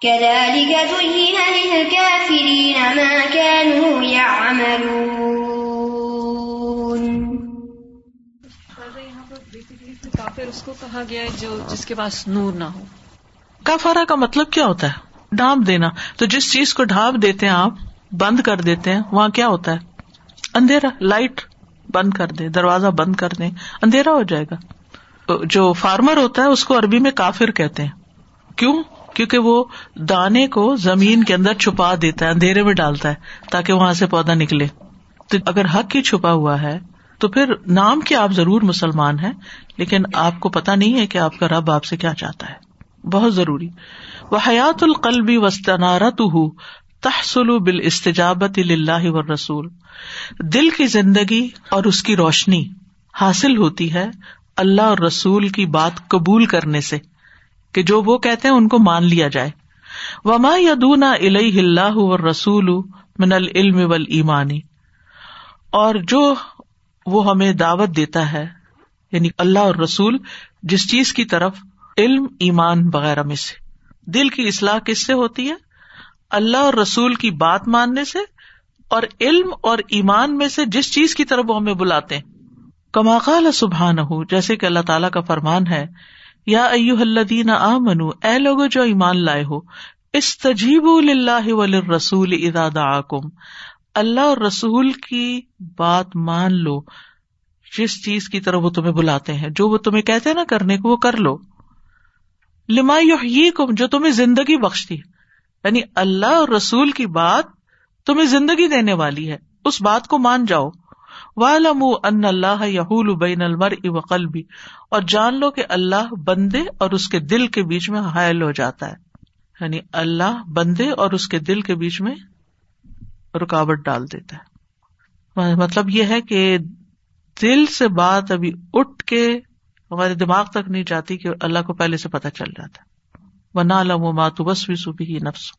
كذلك زين للكافرين ما كانوا يعملون. کافر اس کو کہا گیا ہے جو جس کے پاس نور نہ ہو۔ کافارا کا مطلب کیا ہوتا ہے؟ ڈھانپ دینا۔ تو جس چیز کو ڈھانپ دیتے ہیں آپ، بند کر دیتے ہیں، وہاں کیا ہوتا ہے؟ اندھیرا، لائٹ بند کر دیں، دروازہ بند کر دیں، اندھیرا ہو جائے گا۔ جو فارمر ہوتا ہے، اس کو عربی میں کافر کہتے ہیں۔ کیوں؟ کیونکہ وہ دانے کو زمین کے اندر چھپا دیتا ہے، اندھیرے میں ڈالتا ہے، تاکہ وہاں سے پودا نکلے۔ تو اگر حق ہی چھپا ہوا ہے، تو پھر نام کے آپ ضرور مسلمان ہیں، لیکن آپ کو پتا نہیں ہے کہ آپ کا رب آپ سے کیا چاہتا ہے۔ بہت ضروری۔ وہ حیات القلبی وسطنارت تحسل بال استجابت اللہ و رسول دل کی زندگی اور اس کی روشنی حاصل ہوتی ہے اللہ اور رسول کی بات قبول کرنے سے، کہ جو وہ کہتے ہیں ان کو مان لیا جائے۔ وما یدونا الہ اللہ رسول من العلم ول ایمانی اور جو وہ ہمیں دعوت دیتا ہے یعنی اللہ اور رسول، جس چیز کی طرف علم، ایمان وغیرہ میں سے۔ دل کی اصلاح کس سے ہوتی ہے؟ اللہ اور رسول کی بات ماننے سے اور علم اور ایمان میں سے جس چیز کی طرف وہ ہمیں بلاتے ہیں۔ کما قال سبحان ہو جیسے کہ اللہ تعالیٰ کا فرمان ہے، یا ایو الدین آ منو اے لوگ جو ایمان لائے ہو اس تجیب اللہ رسول ادا کم اللہ اور رسول کی بات مان لو، جس چیز کی طرف وہ تمہیں بلاتے ہیں، جو وہ تمہیں کہتے ہیں نا کرنے کو، وہ کر لو۔ لما کم جو تمہیں زندگی بخشتی یعنی اللہ اور رسول کی بات تمہیں زندگی دینے والی ہے۔ اس بات کو مان جاؤ۔ والم ان اللہ یحول بین المر و قلبی اور جان لو کہ اللہ بندے اور اس کے دل کے بیچ میں حائل ہو جاتا ہے۔ یعنی اللہ بندے اور اس کے دل کے بیچ میں رکاوٹ ڈال دیتا ہے۔ مطلب یہ ہے کہ دل سے بات ابھی اٹھ کے ہمارے دماغ تک نہیں جاتی کہ اللہ کو پہلے سے پتا چل جاتا ہے۔ وہ نہ ماتو بس بھی صبح نفس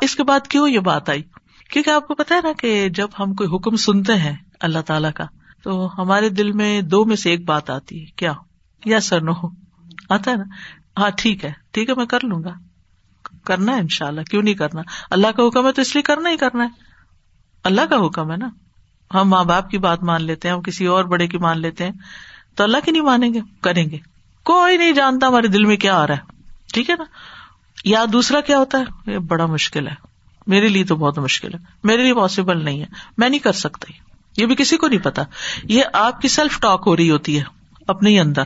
اس کے بعد کیوں یہ بات آئی؟ کیونکہ آپ کو پتا ہے نا کہ جب ہم کوئی حکم سنتے ہیں اللہ تعالی کا، تو ہمارے دل میں دو میں سے ایک بات آتی ہے، کیا یا سر نو۔ آتا ہے نا؟ ہاں ٹھیک ہے ٹھیک ہے، میں کر لوں گا۔ کرنا ہے ان شاء اللہ کیوں نہیں کرنا؟ اللہ کا حکم ہے تو اس لیے کرنا ہی کرنا ہے۔ اللہ کا حکم ہے نا۔ ہم ماں باپ کی بات مان لیتے ہیں، ہم کسی اور بڑے کی مان لیتے ہیں۔ تو اللہ کی نہیں مانیں گے؟ کریں گے۔ کوئی نہیں جانتا ہمارے دل میں کیا آ رہا ہے۔ ٹھیک ہے نا؟ یا دوسرا کیا ہوتا ہے؟ یہ بڑا مشکل ہے۔ میرے لیے تو بہت مشکل ہے۔ میرے لیے پاسبل نہیں ہے۔ میں نہیں کر سکتا۔ یہ بھی کسی کو نہیں پتا۔ یہ آپ کی سیلف ٹاک ہو رہی ہوتی ہے۔ اپنے ہی اندر۔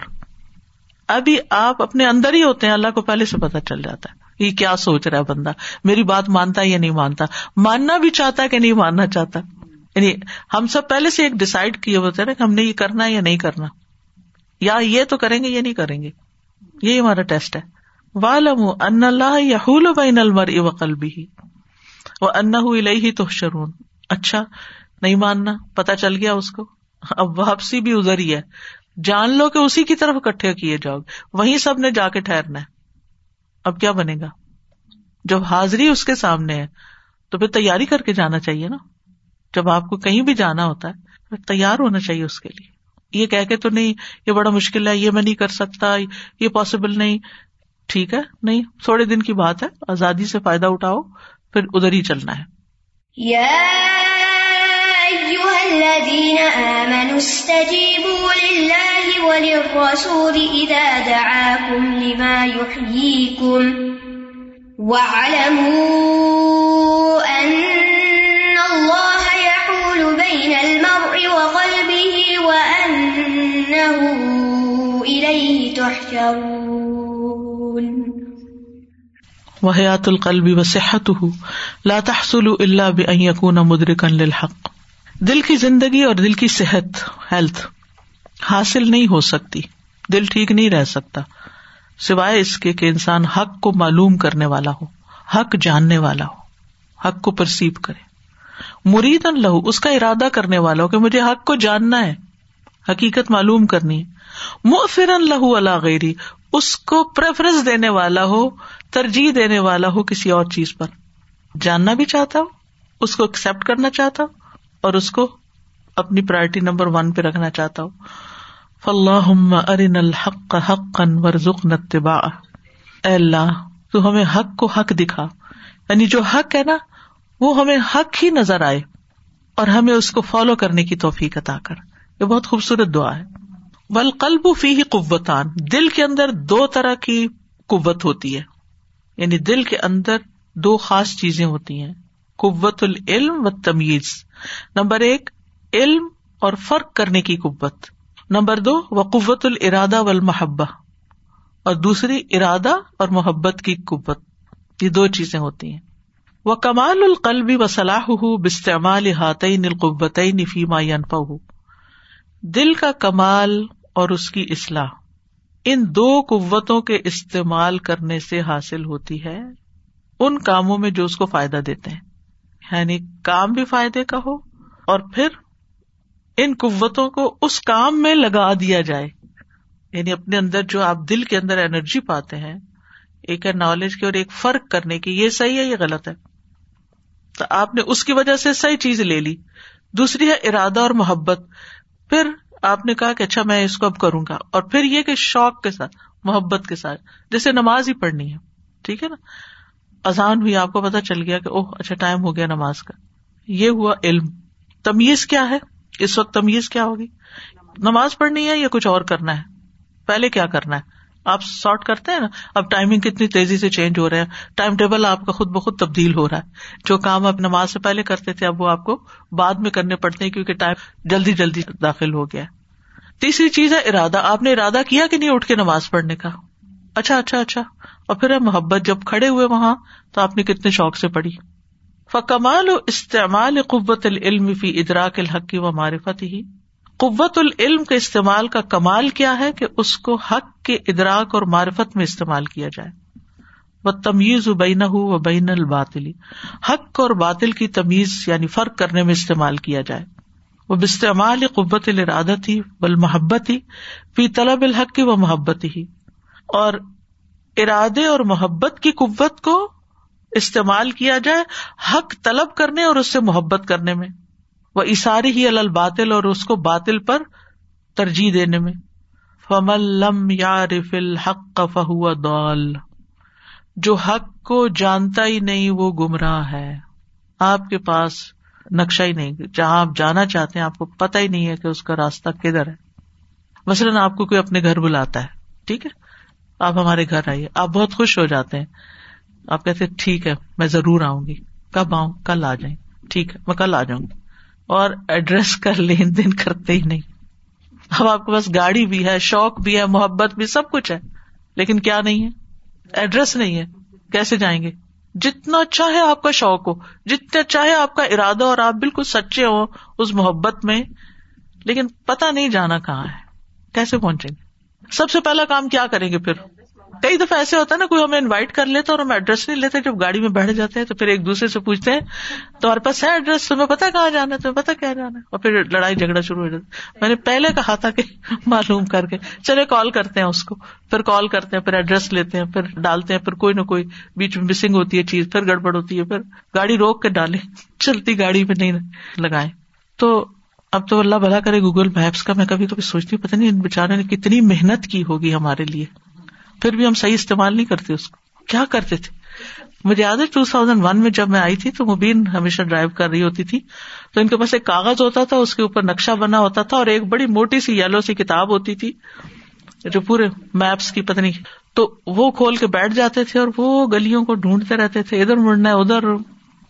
ابھی آپ اپنے اندر ہی ہوتے ہیں۔ اللہ کو پہلے سے پتا چل جاتا ہے۔ یہ کیا سوچ رہا ہے بندہ؟ میری بات مانتا ہے یا نہیں مانتا؟ ماننا بھی چاہتا ہے کہ نہیں ماننا چاہتا؟ یعنی ہم سب پہلے سے ایک ڈسائڈ کیے ہوتے ہیں کہ ہم نے یہ کرنا ہے یا نہیں کرنا۔ یا یہ تو کریں گے یا نہیں کریں گے۔ یہی ہمارا ٹیسٹ ہے۔ والم ان اللہ یحول بین المر و قلبی وہ ان ہی تو شرون اچھا نہیں ماننا پتا چل گیا اس کو۔ اب واپسی بھی ادھر ہی ہے۔ جان لو کہ اسی کی طرف اکٹھے کیے جاؤ۔ وہیں سب نے جا کے ٹھہرنا ہے۔ اب کیا بنے گا؟ جب حاضری اس کے سامنے ہے، تو پھر تیاری کر کے جانا چاہیے نا۔ جب آپ کو کہیں بھی جانا ہوتا ہے، پھر تیار ہونا چاہیے اس کے لیے۔ یہ کہ تو نہیں یہ بڑا مشکل ہے، یہ میں نہیں کر سکتا، یہ پاسبل نہیں۔ ٹھیک ہے، نہیں، تھوڑے دن کی بات ہے، آزادی سے فائدہ اٹھاؤ، پھر ادھر ہی چلنا ہے۔ یا وحیات القلبی و صحت لا تحصل اللہ بکون مدرکن للحق. دل کی زندگی اور دل کی صحت ہیلتھ حاصل نہیں ہو سکتی، دل ٹھیک نہیں رہ سکتا، سوائے اس کے کہ انسان حق کو معلوم کرنے والا ہو، حق جاننے والا ہو، حق کو پرسیو کرے۔ مرید ان لہو، اس کا ارادہ کرنے والا ہو کہ مجھے حق کو جاننا ہے۔ حقیقت معلوم کرنی۔ ہے مفرن لہو اللہ غیری، اس کو پریفرنس دینے والا ہو، ترجیح دینے والا ہو کسی اور چیز پر۔ جاننا بھی چاہتا ہوں اس کو ایکسپٹ کرنا چاہتا ہوں اور اس کو اپنی پرائرٹی نمبر ون پہ رکھنا چاہتا ہوں فلاح ارن الحق حق ورژ نتبا اللہ، تو ہمیں حق کو حق دکھا۔ یعنی جو حق ہے نا، وہ ہمیں حق ہی نظر آئے۔ اور ہمیں اس کو فالو کرنے کی توفیق عطا کر۔ یہ بہت خوبصورت دعا ہے۔ ول قلب فی ہی قوتان، دل کے اندر دو طرح کی قوت ہوتی ہے۔ یعنی دل کے اندر دو خاص چیزیں ہوتی ہیں، قوت العلم و تمیز نمبر ایک، علم اور فرق کرنے کی قوت۔ نمبر دو، و قوت الرادہ و المحبہ۔ اور دوسری، ارادہ اور محبت کی قوت۔ یہ دو چیزیں ہوتی ہیں۔ وہ کمال القلبی و صلاح بستعمال ہاتعین القبتعین فیما انفا دل کا کمال اور اس کی اصلاح، ان دو قوتوں کے استعمال کرنے سے حاصل ہوتی ہے، ان کاموں میں جو اس کو فائدہ دیتے ہیں۔ یعنی کام بھی فائدے کا ہو اور پھر ان قوتوں کو اس کام میں لگا دیا جائے۔ یعنی اپنے اندر جو آپ دل کے اندر انرجی پاتے ہیں، ایک ہے نالج کی اور ایک فرق کرنے کی، یہ صحیح ہے، یہ غلط ہے۔ تو آپ نے اس کی وجہ سے صحیح چیز لے لی۔ دوسری ہے ارادہ اور محبت۔ پھر آپ نے کہا کہ اچھا میں اس کو اب کروں گا اور پھر یہ کہ شوق کے ساتھ، محبت کے ساتھ، جیسے نماز ہی پڑھنی ہے، ٹھیک ہے نا؟ اذان ہوئی، آپ کو پتا چل گیا کہ اوہ اچھا ٹائم ہو گیا نماز کا۔ یہ ہوا علم۔ تمیز کیا ہے؟ اس وقت تمیز کیا ہوگی؟ نماز پڑھنی ہے یا کچھ اور کرنا ہے؟ پہلے کیا کرنا ہے؟ آپ سارٹ کرتے ہیں نا، اب ٹائمنگ کتنی تیزی سے چینج ہو رہے ہیں۔ ٹائم ٹیبل آپ کا خود بخود تبدیل ہو رہا ہے۔ جو کام آپ نماز سے پہلے کرتے تھے، اب وہ آپ کو بعد میں کرنے پڑتے ہیں کیونکہ ٹائم جلدی جلدی داخل ہو گیا تیسری چیز ہے ارادہ۔ آپ نے ارادہ کیا کہ نہیں اٹھ کے نماز پڑھنے کا؟ اچھا اچھا اچھا۔ اور پھر محبت۔ جب کھڑے ہوئے وہاں تو آپ نے کتنے شوق سے پڑھی۔ فکمال و استعمال قوت العلم فی ادراک الحق و معرفت ہی قوت العلم کے استعمال کا کمال کیا ہے کہ اس کو حق کے ادراک اور معرفت میں استعمال کیا جائے۔ وہ تمیز بین و بین الباطلی۔ حق اور باطل کی تمیز یعنی فرق کرنے میں استعمال کیا جائے۔ وہ بستعمال قوت الرادت ہی بل محبت ہی فی طلب الحق کی وہ محبت ہی اور ارادے اور محبت کی قوت کو استعمال کیا جائے حق طلب کرنے اور اس سے محبت کرنے میں۔ وہ اشاری ہی الباطل اور اس کو باطل پر ترجیح دینے میں۔ فمل یا رفل حق کا فہو دول جو حق کو جانتا ہی نہیں وہ گمراہ ہے۔ آپ کے پاس نقشہ ہی نہیں، جہاں آپ جانا چاہتے ہیں، آپ کو پتا ہی نہیں ہے کہ اس کا راستہ کدھر ہے۔ مثلاً آپ کو کوئی اپنے گھر بلاتا ہے، ٹھیک ہے؟ آپ ہمارے گھر آئیے، آپ بہت خوش ہو جاتے ہیں۔ آپ کہتے ٹھیک ہے، میں ضرور آؤں گی۔ کب آؤں؟ کل آ جائیں۔ ٹھیک ہے، میں کل آ جاؤں گی۔ اور ایڈریس کا لین دین کرتے ہی نہیں۔ اب آپ کے پاس گاڑی بھی ہے، شوق بھی ہے، محبت بھی، سب کچھ ہے۔ لیکن کیا نہیں ہے؟ ایڈریس نہیں ہے۔ کیسے جائیں گے؟ جتنا چاہے آپ کا شوق ہو، جتنا چاہے آپ کا ارادہ اور آپ بالکل سچے ہو اس محبت میں۔ لیکن پتا نہیں جانا کہاں ہے۔ کیسے پہنچیں گے؟ سب سے پہلا کام کیا کریں گے پھر؟ کئی دفعہ ایسے ہوتا ہے نا، کوئی ہمیں انوائٹ کر لیتا اور ہم ایڈریس نہیں لیتے، جب گاڑی میں بیٹھ جاتے ہیں تو پھر ایک دوسرے سے پوچھتے ہیں تمہارے پاس ہے ایڈریس تمہیں پتا کہاں جانا ہے؟ تمہیں پتا کیا جانا ہے؟ اور پھر لڑائی جھگڑا شروع ہو جاتا میں نے پہلے کہا تھا کہ معلوم کر کے۔ چلے کال کرتے ہیں اس کو۔ پھر کال کرتے ہیں، پھر ایڈریس لیتے ہیں، پھر ڈالتے ہیں، پھر کوئی نہ کوئی بیچ میں مسنگ ہوتی ہے چیز، پھر گڑبڑ ہوتی ہے، پھر گاڑی روک کے ڈالے چلتی گاڑی پہ نہیں لگائے تو اب تو اللہ بھلا کرے گوگل میپس کا، میں کبھی کبھی سوچتی ہوں پتا نہیں ان بےچارے نے کتنی محنت کی ہوگی ہمارے لیے۔ پھر بھی ہم صحیح استعمال نہیں کرتے اس کو۔ کیا کرتے تھے؟ مجھے یاد ہے ٹو تھاؤزینڈ ون میں جب میں آئی تھی تو مبین ہمیشہ ڈرائیو کر رہی ہوتی تھی۔ تو ان کے پاس ایک کاغذ ہوتا تھا، اس کے اوپر نقشہ بنا ہوتا تھا اور ایک بڑی موٹی سی یلو سی کتاب ہوتی تھی جو پورے میپس کی پتنی۔ تو وہ کھول کے بیٹھ جاتے تھے اور وہ گلیوں کو ڈھونڈتے رہتے تھے، ادھر مڑنا ہے، ادھر۔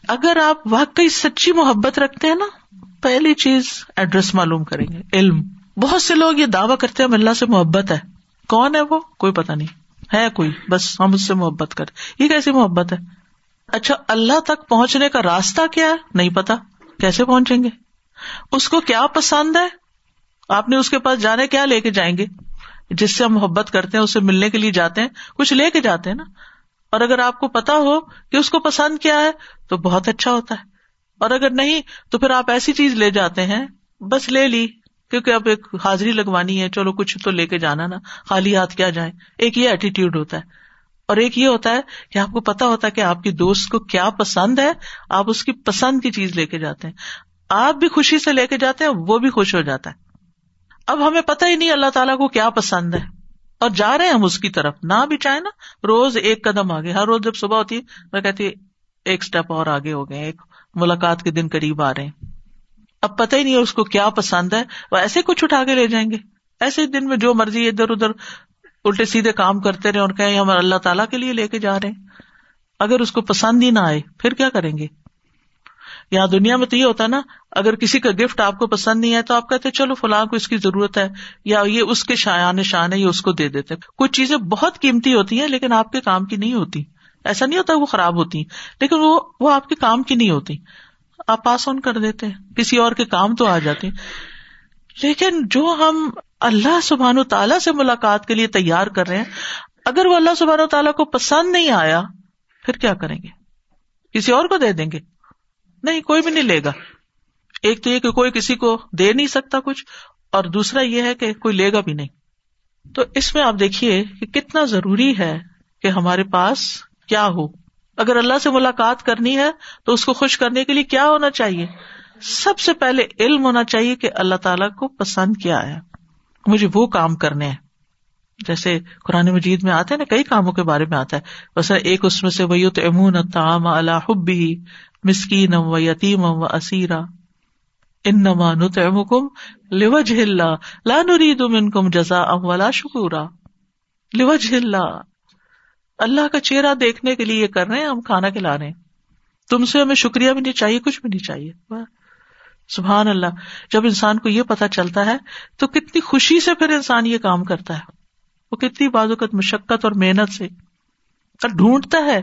اگر آپ واقعی سچی محبت رکھتے ہیں نا، پہلی چیز ایڈریس معلوم کریں گے، علم۔ بہت سے لوگ یہ دعوی کرتے ہیں اللہ سے محبت ہے۔ کون ہے وہ؟ کوئی پتا نہیں۔ ہے کوئی؟ بس ہم اس سے محبت کر یہ کیسی محبت ہے؟ اچھا اللہ تک پہنچنے کا راستہ کیا ہے؟ نہیں پتا کیسے پہنچیں گے؟ اس کو کیا پسند ہے؟ آپ نے اس کے پاس جانے کیا لے کے جائیں گے؟ جس سے ہم محبت کرتے ہیں اسے ملنے کے لیے جاتے ہیں، کچھ لے کے جاتے ہیں نا۔ اور اگر آپ کو پتا ہو کہ اس کو پسند کیا ہے، تو بہت اچھا ہوتا ہے۔ اور اگر نہیں، تو پھر آپ ایسی چیز لے جاتے ہیں، بس لے لی۔ کیونکہ اب ایک حاضری لگوانی ہے، چلو کچھ تو لے کے جانا نا، خالی ہاتھ کیا جائیں۔ ایک یہ ایٹیٹیوڈ ہوتا ہے۔ اور ایک یہ ہوتا ہے کہ آپ کو پتا ہوتا ہے کہ آپ کی دوست کو کیا پسند ہے، آپ اس کی پسند کی چیز لے کے جاتے ہیں۔ آپ بھی خوشی سے لے کے جاتے ہیں، وہ بھی خوش ہو جاتا ہے۔ اب ہمیں پتا ہی نہیں اللہ تعالیٰ کو کیا پسند ہے۔ اور جا رہے ہیں ہم اس کی طرف۔ نہ بھی چاہے نا، روز ایک قدم آگے۔ ہر روز جب صبح ہوتی ہے، میں کہتی ایک اسٹیپ اور آگے ہو گئے، ایک ملاقات کے دن قریب آ رہے ہیں۔ اب پتہ ہی نہیں اس کو کیا پسند ہے، وہ ایسے کچھ اٹھا کے لے جائیں گے۔ ایسے دن میں جو مرضی ادھر ادھر الٹے سیدھے کام کرتے رہے اور کہ ہم اللہ تعالیٰ کے لیے لے کے جا رہے ہیں۔ اگر اس کو پسند ہی نہ آئے، پھر کیا کریں گے؟ یہاں دنیا میں تو یہ ہوتا ہے نا، اگر کسی کا گفٹ آپ کو پسند نہیں ہے تو آپ کہتے چلو فلاں کو اس کی ضرورت ہے، یا یہ اس کے شایان شان ہے، یہ اس کو دے دیتے کچھ چیزیں بہت قیمتی ہوتی ہیں لیکن آپ کے کام کی نہیں ہوتی۔ ایسا نہیں ہوتا وہ خراب ہوتی لیکن وہ وہ آپ کے کام کی نہیں ہوتی۔ آپ پاس آن کر دیتے ہیں۔ کسی اور کے کام تو آ جاتے لیکن جو ہم اللہ سبحان و تعالیٰ سے ملاقات کے لیے تیار کر رہے ہیں، اگر وہ اللہ سبحان و تعالیٰ کو پسند نہیں آیا، پھر کیا کریں گے؟ کسی اور کو دے دیں گے؟ نہیں، کوئی بھی نہیں لے گا۔ ایک تو یہ کہ کوئی کسی کو دے نہیں سکتا کچھ، اور دوسرا یہ ہے کہ کوئی لے گا بھی نہیں۔ تو اس میں آپ دیکھیے کہ کتنا ضروری ہے کہ ہمارے پاس کیا ہو۔ اگر اللہ سے ملاقات کرنی ہے تو اس کو خوش کرنے کے لیے کیا ہونا چاہیے؟ سب سے پہلے علم ہونا چاہیے کہ اللہ تعالیٰ کو پسند کیا ہے۔ مجھے وہ کام کرنے ہیں۔ جیسے قرآن مجید میں آتے ہیں نا، کئی کاموں کے بارے میں آتا ہے۔ ویسے ایک اس میں سے وہی تو امون تام اللہ حبی مسکین و یتیم و اسیرا ان نما نتعمکم لوجہ اللہ لا نرید منکم جزاء ولا شکورا لوجہ اللہ اللہ کا چہرہ دیکھنے کے لیے یہ کر رہے ہیں، ہم کھانا کھلا رہے ہیں۔ تم سے ہمیں شکریہ بھی نہیں چاہیے، کچھ بھی نہیں چاہیے۔ سبحان اللہ۔ جب انسان کو یہ پتا چلتا ہے، تو کتنی خوشی سے پھر انسان یہ کام کرتا ہے۔ وہ کتنی بازوقت مشقت اور محنت سے اور ڈھونڈتا ہے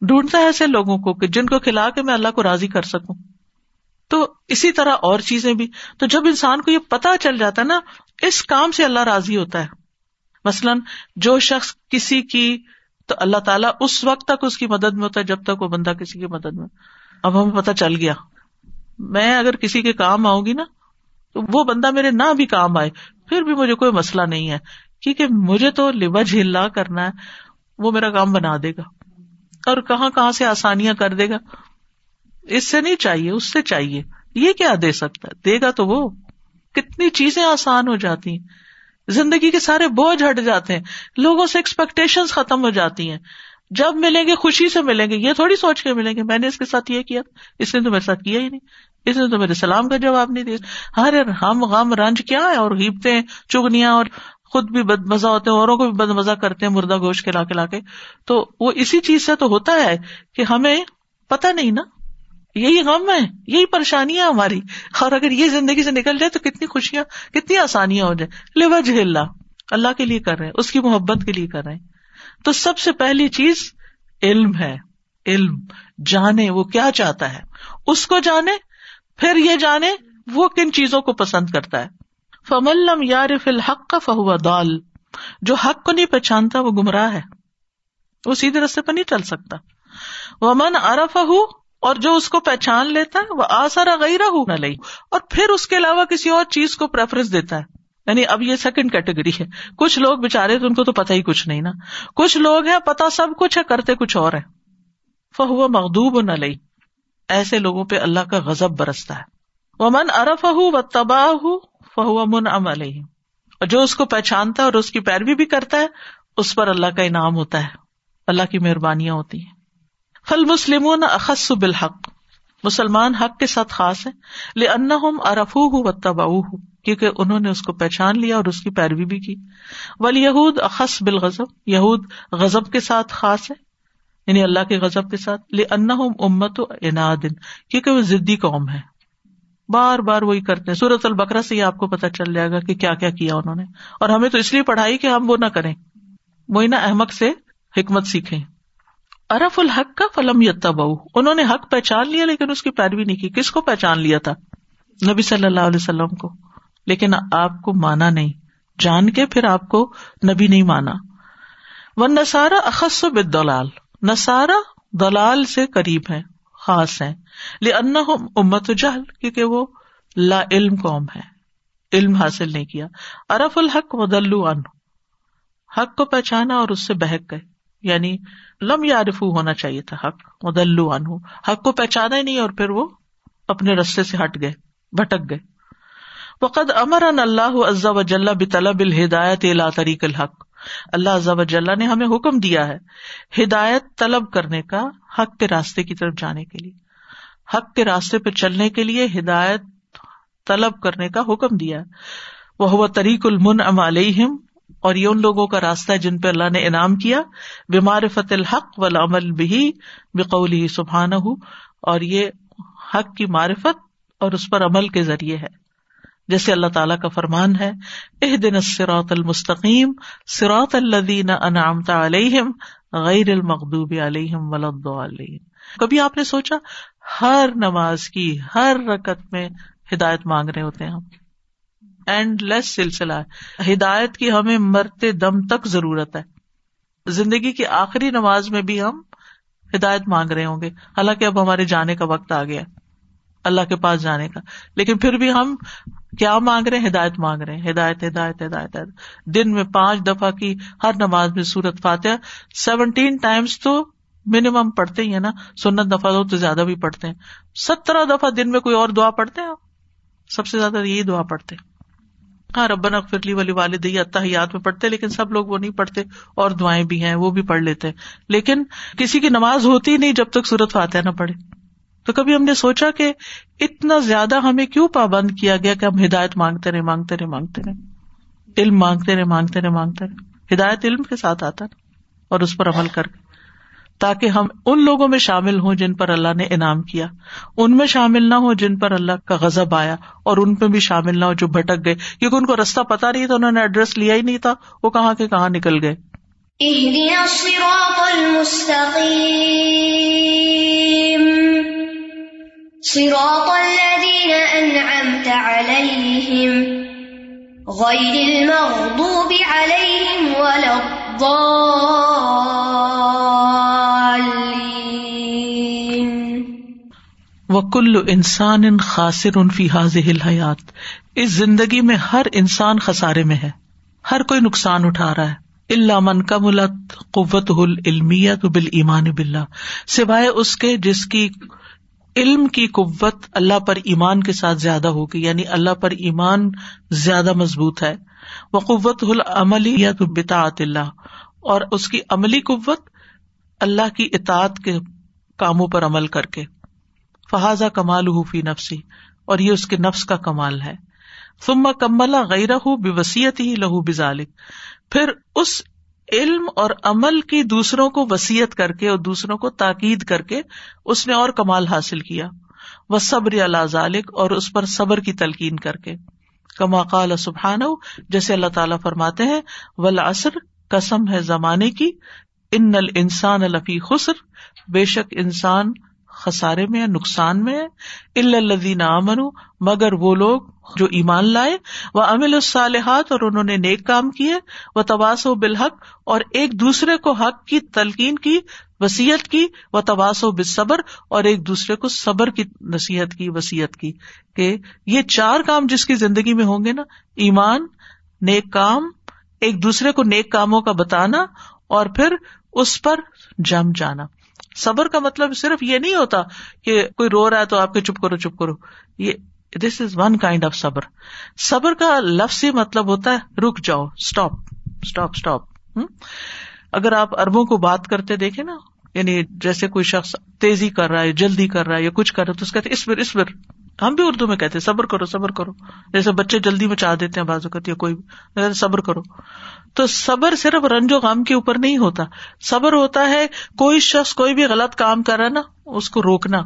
ڈھونڈتا ہے ایسے لوگوں کو کہ جن کو کھلا کے میں اللہ کو راضی کر سکوں۔ تو اسی طرح اور چیزیں بھی۔ تو جب انسان کو یہ پتا چل جاتا ہے نا، اس کام سے اللہ راضی ہوتا ہے۔ مثلاً جو شخص کسی کی، تو اللہ تعالیٰ اس وقت تک اس کی مدد میں ہوتا ہے جب تک وہ بندہ کسی کی مدد میں۔ اب ہمیں پتا چل گیا۔ میں اگر کسی کے کام آؤں گی نا، تو وہ بندہ میرے نہ بھی کام آئے، پھر بھی مجھے کوئی مسئلہ نہیں ہے۔ کیونکہ مجھے تو لبج ہلا کرنا ہے، وہ میرا کام بنا دے گا۔ اور کہاں کہاں سے آسانیاں کر دے گا۔ اس سے نہیں چاہیے، اس سے چاہیے۔ یہ کیا دے سکتا ہے؟ دے گا تو وہ۔ کتنی چیزیں آسان ہو جاتی ہیں۔ زندگی کے سارے بوجھ ہٹ جاتے ہیں۔ لوگوں سے ایکسپیکٹیشن ختم ہو جاتی ہیں۔ جب ملیں گے، خوشی سے ملیں گے۔ یہ تھوڑی سوچ کے ملیں گے، میں نے اس کے ساتھ یہ کیا۔ اس نے تو میرے ساتھ کیا ہی نہیں۔ اس نے تو میرے سلام کا جواب نہیں دیا۔ ہر ہم غم رنج کیا ہے اور ہیپتے چگنیاں اور خود بھی بد مزہ ہوتے ہیں، اوروں کو بھی بد مزہ کرتے ہیں، مردہ گوشت کھلا کے لا کے۔ تو وہ اسی چیز سے تو ہوتا ہے کہ ہمیں پتا نہیں نا۔ یہی غم ہے، یہی پریشانیاں ہماری۔ اور اگر یہ زندگی سے نکل جائے تو کتنی خوشیاں، کتنی آسانیاں ہو جائیں۔ لوج اللہ اللہ کے لیے کر رہے ہیں، اس کی محبت کے لیے کر رہے ہیں۔ تو سب سے پہلی چیز علم ہے، علم۔ جانے، وہ کیا چاہتا ہے؟ اس کو جانے، پھر یہ جانے، وہ کن چیزوں کو پسند کرتا ہے۔ فملم یار فی الحق کا فہو دال جو حق کو نہیں پہچانتا، وہ گمراہ ہے۔ وہ سیدھے رستے پہ نہیں چل سکتا۔ وہ من ارف اور جو اس کو پہچان لیتا ہے وہ آسارا گئی رہ نہ لئی اور پھر اس کے علاوہ کسی اور چیز کو پریفرنس دیتا ہے۔ یعنی اب یہ سیکنڈ کیٹیگری ہے۔ کچھ لوگ بےچارے تو ان کو تو پتا ہی کچھ نہیں نا۔ کچھ لوگ ہیں پتا سب کچھ ہے، کرتے کچھ اور ہے فہو مغدوب نہ لئی ایسے لوگوں پہ اللہ کا غزب برستا ہے۔ وہ من ارف و تباہ ہوں فہو من ام علیہ۔ اور جو اس کو پہچانتا ہے اور اس کی پیروی بھی کرتا ہے، اس پر اللہ کا انعام ہوتا ہے۔ اللہ کی مہربانیاں ہوتی ہیں۔ فل مسلم اخص بالحق۔ مسلمان حق کے ساتھ خاص ہے۔ لے ان ارف و تبا کیونکہ انہوں نے اس کو پہچان لیا اور اس کی پیروی بھی کی۔ ولی یہود اخص بالغضب، یہود غزب کے ساتھ خاص ہے یعنی اللہ کے غزب کے ساتھ۔ لے ان امت و انادن کیونکہ وہ ضدی قوم ہے بار بار وہی کرتے ہیں۔ سورت البکرا سے ہی آپ کو پتا چل جائے گا کہ کیا کیا کیا انہوں نے۔ اور ہمیں تو اس لیے پڑھائی کہ ہم وہ نہ کریں۔ وہی نہ احمد سے حکمت سیکھیں۔ ارف الحق کا فلم یتا بہو انہوں نے حق پہچان لیا لیکن اس کی پیروی نہیں کی۔ کس کو پہچان لیا تھا؟ نبی صلی اللہ علیہ وسلم کو۔ لیکن آپ کو مانا نہیں۔ جان کے پھر آپ کو نبی نہیں مانا۔ وہ نسارا اخص و بدلال نسارا دلال سے قریب ہے خاص ہے ان امت جہل کیونکہ وہ لا علم قوم ہے علم حاصل نہیں کیا۔ ارف الحق ودلو ان حق کو پہچانا اور اس سے بہک گئے۔ یعنی لم یارف ہونا چاہیے تھا حق مدلو ان حق کو پہچانا ہی نہیں اور پھر وہ اپنے رستے سے ہٹ گئے، بھٹک گئے۔ وقد امر ان اللہ عزا وجل بطلب الہدایت الا طریق الحق۔ اللہ عزا وجل نے ہمیں حکم دیا ہے ہدایت طلب کرنے کا حق کے راستے کی طرف جانے کے لیے۔ حق کے راستے پہ چلنے کے لیے ہدایت طلب کرنے کا حکم دیا۔ وہ طریق المن ام علیہم۔ اور یہ ان لوگوں کا راستہ ہے جن پہ اللہ نے انعام کیا بیمار فتح الحق و عمل بھی بقول سبحان ہو اور یہ حق کی معرفت اور اس پر عمل کے ذریعے ہے۔ جیسے اللہ تعالیٰ کا فرمان ہے اح دن سروت المستقیم سروت الدین انعامتا علیہم غیر المقوب علیہم ولاد کبھی آپ نے سوچا، ہر نماز کی ہر رکت میں ہدایت مانگ رہے ہوتے ہیں ہم۔ اینڈ لیس سلسلہ ہے ہدایت کی ہمیں مرتے دم تک ضرورت ہے۔ زندگی کی آخری نماز میں بھی ہم ہدایت مانگ رہے ہوں گے۔ حالانکہ اب ہمارے جانے کا وقت آ گیا۔ اللہ کے پاس جانے کا۔ لیکن پھر بھی ہم کیا مانگ رہے ہیں؟ ہدایت مانگ رہے ہیں۔ ہدایت ہدایت ہدایت دن میں پانچ دفعہ کی ہر نماز میں سورت فاتح سیونٹین ٹائمس تو منیمم پڑھتے ہی ہے نا۔ سنت دفعہ دو تو زیادہ بھی پڑھتے ہیں۔ سترہ دفعہ دن میں کوئی اور دعا پڑھتے ہیں سب سے زیادہ یہی دعا پڑھتے ہیں۔ ہاں ربن اکفرلی والی والد اتحیات میں پڑھتے، لیکن سب لوگ وہ نہیں پڑھتے اور دعائیں بھی ہیں، وہ بھی پڑھ لیتے۔ لیکن کسی کی نماز ہوتی نہیں جب تک سورت فاتح نہ پڑھے۔ تو کبھی ہم نے سوچا کہ اتنا زیادہ ہمیں کیوں پابند کیا گیا کہ ہم ہدایت مانگتے رہے مانگتے رہے مانگتے رہے۔ علم مانگتے رہے مانگتے رہے مانگتے رہے۔ ہدایت علم کے ساتھ آتا اور اس پر عمل کر۔ کے تاکہ ہم ان لوگوں میں شامل ہوں جن پر اللہ نے انعام کیا۔ ان میں شامل نہ ہو جن پر اللہ کا غزب آیا اور ان پہ بھی شامل نہ ہو جو بھٹک گئے۔ کیونکہ ان کو رستہ پتا نہیں تھا، انہوں نے ایڈریس لیا ہی نہیں تھا۔ وہ کہاں کے کہاں نکل گئے۔ صراط الذين أنعمت عليهم غير المغضوب عليهم ولا الضالين وكل انسان خاسر في هذه الحياة۔ اس زندگی میں ہر انسان خسارے میں ہے۔ ہر کوئی نقصان اٹھا رہا ہے۔ اللہ من کا ملت قوت العلمیت بال ایمان بلّہ سوائے اس کے جس کی علم کی قوت اللہ پر ایمان کے ساتھ زیادہ ہوگی یعنی اللہ پر ایمان زیادہ مضبوط ہے۔ وہ قوت العملی یا بتاط اللہ اور اس کی عملی قوت اللہ کی اطاعت کے کاموں پر عمل کر کے۔ فہذا کمال حفی نفسی اور یہ اس کے نفس کا کمال ہے۔ ثم کملا غیر بے وسیعت ہی لہو بزالک پھر اس علم اور عمل کی دوسروں کو وسیعت کر کے اور دوسروں کو تاکید کر کے اس نے اور کمال حاصل کیا۔ وہ صبر اللہ ذالک اور اس پر صبر کی تلقین کر کے۔ کما قال سبحان جیسے اللہ تعالیٰ فرماتے ہیں ولاسر قسم ہے زمانے کی، ان نل انسان الفی خسر۔ بے شک انسان خسارے میں نقصان میں ہے الدین امن مگر وہ لوگ جو ایمان لائے وہ امل الصالحات اور انہوں نے نیک کام کیے وہ تباس و بالحق اور ایک دوسرے کو حق کی تلقین کی وسیعت کی وہ تباس و بصبر اور ایک دوسرے کو صبر کی نصیحت کی وسیعت کی کہ یہ چار کام جس کی زندگی میں ہوں گے نا، ایمان، نیک کام، ایک دوسرے کو نیک کاموں کا بتانا اور پھر اس پر جم جانا۔ صبر کا مطلب صرف یہ نہیں ہوتا کہ کوئی رو رہا ہے تو آپ کے چپ کرو چپ کرو۔ یہ this is one kind of صبر۔ صبر کا لفظ ہی مطلب ہوتا ہے، رک جاؤ اسٹاپ اسٹاپ اسٹاپ اگر آپ اربوں کو بات کرتے دیکھے نا یعنی جیسے کوئی شخص تیزی کر رہا ہے، جلدی کر رہا ہے یا کچھ کر رہا ہے، تو اس کہتے اس پر اس پر۔ ہم بھی اردو میں کہتے صبر کرو صبر کرو۔ جیسے بچے جلدی میں چاہ دیتے ہیں بازو کرتی ہے کوئی صبر کرو۔ تو صبر صرف رنج و غم کے اوپر نہیں ہوتا۔ صبر ہوتا ہے، کوئی شخص کوئی بھی غلط کام کر رہا نا، اس کو روکنا۔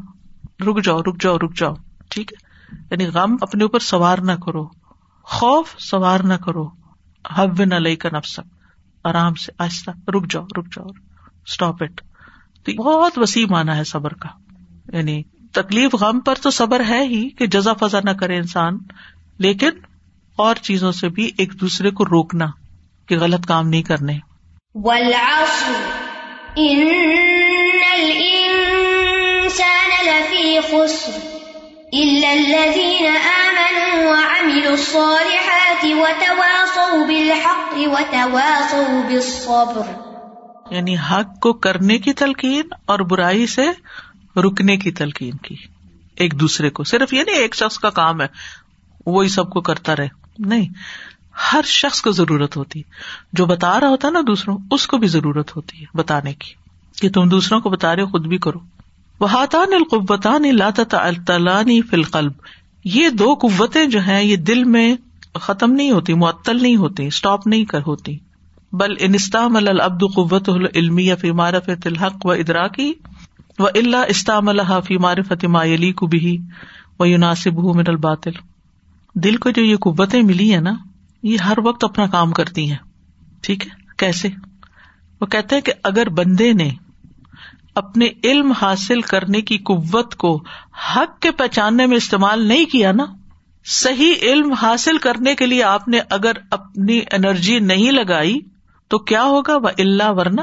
رک جاؤ رک جاؤ رک جاؤ۔ ٹھیک ہے؟ یعنی غم اپنے اوپر سوار نہ کرو۔ خوف سوار نہ کرو۔ حب نہ لئی کا نفسک۔ آرام سے، آہستہ، رک جاؤ رک جاؤ۔ اسٹاپ اٹ بہت وسیع مانا ہے صبر کا۔ یعنی تکلیف غم پر تو صبر ہے ہی کہ جزا فضا نہ کرے انسان لیکن اور چیزوں سے بھی ایک دوسرے کو روکنا کہ غلط کام نہیں کرنے۔ یعنی حق کو کرنے کی تلقین اور برائی سے رکنے کی تلقین کی۔ ایک دوسرے کو۔ صرف یہ نہیں، ایک شخص کا کام ہے۔ وہی سب کو کرتا رہے۔ نہیں، ہر شخص کو ضرورت ہوتی۔ جو بتا رہا ہوتا نا دوسروں، اس کو بھی ضرورت ہوتی ہے بتانے کی۔ کہ تم دوسروں کو بتا رہے خود بھی کرو۔ وہ ہاتان القبتان الطلانی فلقلب یہ دو قوتیں جو ہیں، یہ دل میں ختم نہیں ہوتی، معطل نہیں ہوتی اسٹاپ نہیں کر ہوتی۔ بل انستام العبد قوت العلمی فی معرفت الحق و ادراکی و اللہ استام اللہ فی معرفت ما علی کو بھی و یوناسب من الباطل۔ دل کو جو یہ قوتیں ملی ہیں نا، یہ ہر وقت اپنا کام کرتی ہیں۔ ٹھیک ہے؟ کیسے؟ وہ کہتے ہیں کہ اگر بندے نے اپنے علم حاصل کرنے کی قوت کو حق کے پہچاننے میں استعمال نہیں کیا نا، صحیح علم حاصل کرنے کے لیے آپ نے اگر اپنی انرجی نہیں لگائی تو کیا ہوگا؟ وہ اللہ ورنہ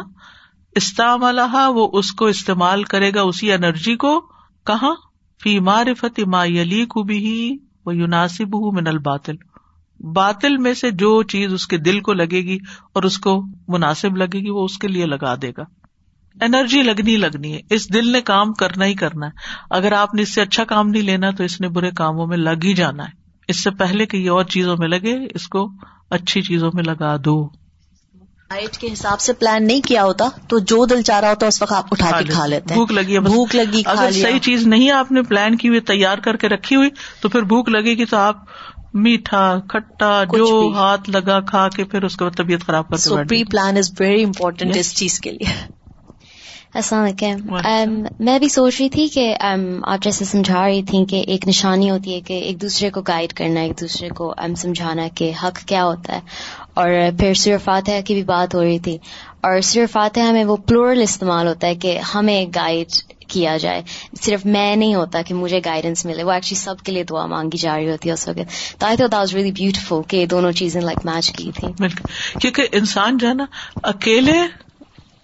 استعمال وہ اس کو استعمال کرے گا، اسی انرجی کو۔ کہاں؟ فی معرفت ما یلی کو بھی وہ یوناسب من الباطل۔ باطل میں سے جو چیز اس کے دل کو لگے گی اور اس کو مناسب لگے گی، وہ اس کے لیے لگا دے گا۔ انرجی لگنی لگنی ہے۔ اس دل نے کام کرنا ہی کرنا ہے۔ اگر آپ نے اس سے اچھا کام نہیں لینا، تو اس نے برے کاموں میں لگ ہی جانا ہے۔ اس سے پہلے کہ یہ اور چیزوں میں لگے، اس کو اچھی چیزوں میں لگا دو۔ ڈائٹ کے حساب سے پلان نہیں کیا ہوتا تو جو دل چاہ رہا ہوتا اس وقت آپ اٹھا کے کھا لیتے ہیں۔ بھوک لگی ہے بھوک لگی اگر صحیح چیز نہیں آپ نے پلان کی ہوئی تیار کر کے رکھی ہوئی تو پھر بھوک لگے گی تو آپ میٹھا کھٹا جو۔ ہاتھ لگا کھا کے پھر اس کے بعد طبیعت خراب کر so pre plan is very important. اس چیز کے لیے۔ السلام علیکم um, میں بھی سوچ رہی تھی کہ um, آپ جیسے سمجھا رہی تھی کہ ایک نشانی ہوتی ہے کہ ایک دوسرے کو گائیڈ کرنا ایک دوسرے کو سمجھانا کہ حق کیا ہوتا ہے۔ اور پھر سور فاتحہ کی بھی بات ہو رہی تھی۔ اور سور فاتحہ میں وہ پلورل استعمال ہوتا ہے کہ ہمیں گائیڈ کیا جائے۔ صرف میں نہیں ہوتا کہ مجھے گائیڈنس ملے۔ وہ ایکچولی سب کے لیے دعا مانگی جا رہی ہوتی ہے اس وقت۔ تو I thought was really beautiful کہ دونوں چیزیں لائک میچ کی تھی بالکل۔ کیونکہ انسان جو ہے نا، اکیلے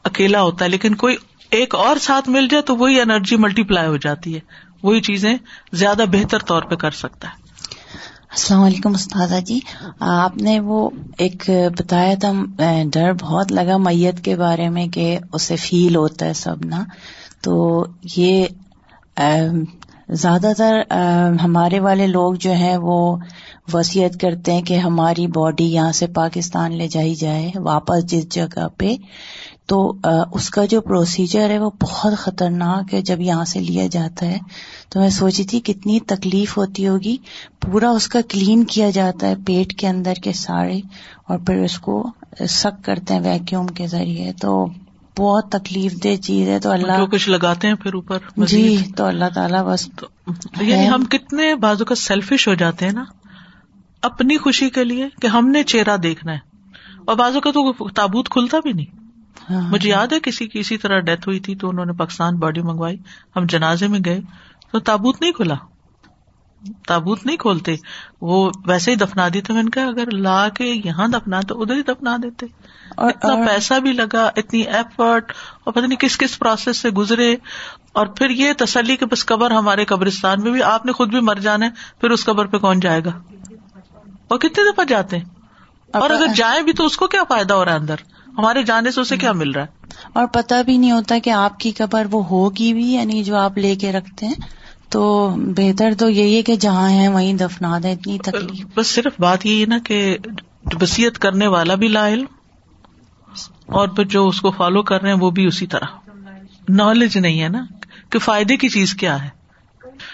اکیلا ہوتا ہے، لیکن کوئی ایک اور ساتھ مل جائے تو وہی انرجی ملٹی پلائی ہو جاتی ہے۔ وہی چیزیں زیادہ بہتر طور پہ کر سکتا ہے۔ السلام علیکم استاذہ جی۔ آپ نے وہ ایک بتایا تھا ڈر بہت لگا میت کے بارے میں کہ اسے فیل ہوتا ہے سب نا۔ تو یہ زیادہ تر ہمارے والے لوگ جو ہیں وہ وصیت کرتے ہیں کہ ہماری باڈی یہاں سے پاکستان لے جائی جائے، واپس جس جگہ پہ تو اس کا جو پروسیجر ہے وہ بہت خطرناک ہے جب یہاں سے لیا جاتا ہے۔ تو میں سوچی تھی کتنی تکلیف ہوتی ہوگی۔ پورا اس کا کلین کیا جاتا ہے پیٹ کے اندر کے سارے اور پھر اس کو سک کرتے ہیں ویکیوم کے ذریعے۔ تو بہت تکلیف دہ چیز ہے۔ تو جو اللہ کچھ لگاتے ہیں پھر اوپر جی تو اللہ تعالیٰ بس تو یعنی ہم کتنے بازو کا سیلفش ہو جاتے ہیں نا۔ اپنی خوشی کے لیے کہ ہم نے چہرہ دیکھنا ہے۔ اور بازو کا تو تابوت کھلتا بھی نہیں۔ مجھے یاد ہے کسی کی اسی طرح ڈیتھ ہوئی تھی تو انہوں نے پاکستان باڈی منگوائی۔ ہم جنازے میں گئے تو تابوت نہیں کھلا۔ تابوت نہیں کھولتے۔ وہ ویسے ہی دفنا دیتے۔ میں نے کہا اگر لا کے یہاں دفنا تو ادھر ہی دفنا دیتے۔ اور اتنا اور- پیسہ بھی لگا اتنی ایفرٹ اور پتہ نہیں کس کس پروسیس سے گزرے۔ اور پھر یہ تسلی کہ بس قبر ہمارے قبرستان میں بھی آپ نے خود بھی مر جانا ہے پھر اس قبر پہ کون جائے گا؟ اور کتنے دفعہ جاتے ہیں؟ اور اگر جائیں بھی تو اس کو کیا فائدہ ہو رہا ہے اندر؟ ہمارے جانے سے اسے کیا مل رہا ہے؟ اور پتہ بھی نہیں ہوتا کہ آپ کی قبر وہ ہوگی بھی یعنی جو آپ لے کے رکھتے ہیں۔ تو بہتر تو یہی ہے کہ جہاں ہیں وہیں دفنا دیں اتنی تکلیف۔ بس صرف بات یہی ہے نا کہ وسیعت کرنے والا بھی لا علم اور پھر جو اس کو فالو کر رہے ہیں وہ بھی اسی طرح۔ نالج نہیں ہے نا کہ فائدے کی چیز کیا ہے۔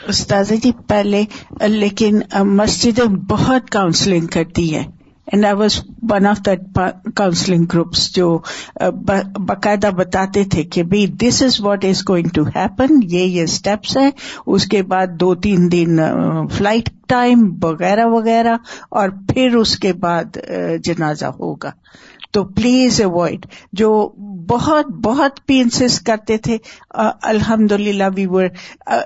استاذہ جی پہلے لیکن مسجدیں بہت کاؤنسلنگ کرتی ہیں and I was one of that counselling groups جو uh, باقاعدہ بتاتے تھے کہ بھائی this is what is going to happen یہ یہ اسٹیپس ہیں، اس کے بعد دو، تین دن uh, فلائٹ ٹائم وغیرہ وغیرہ، اور پھر اس کے بعد uh, جنازہ ہوگا۔ تو پلیز اوائڈ جو بہت بہت پینسز کرتے تھے الحمد للہ وی ور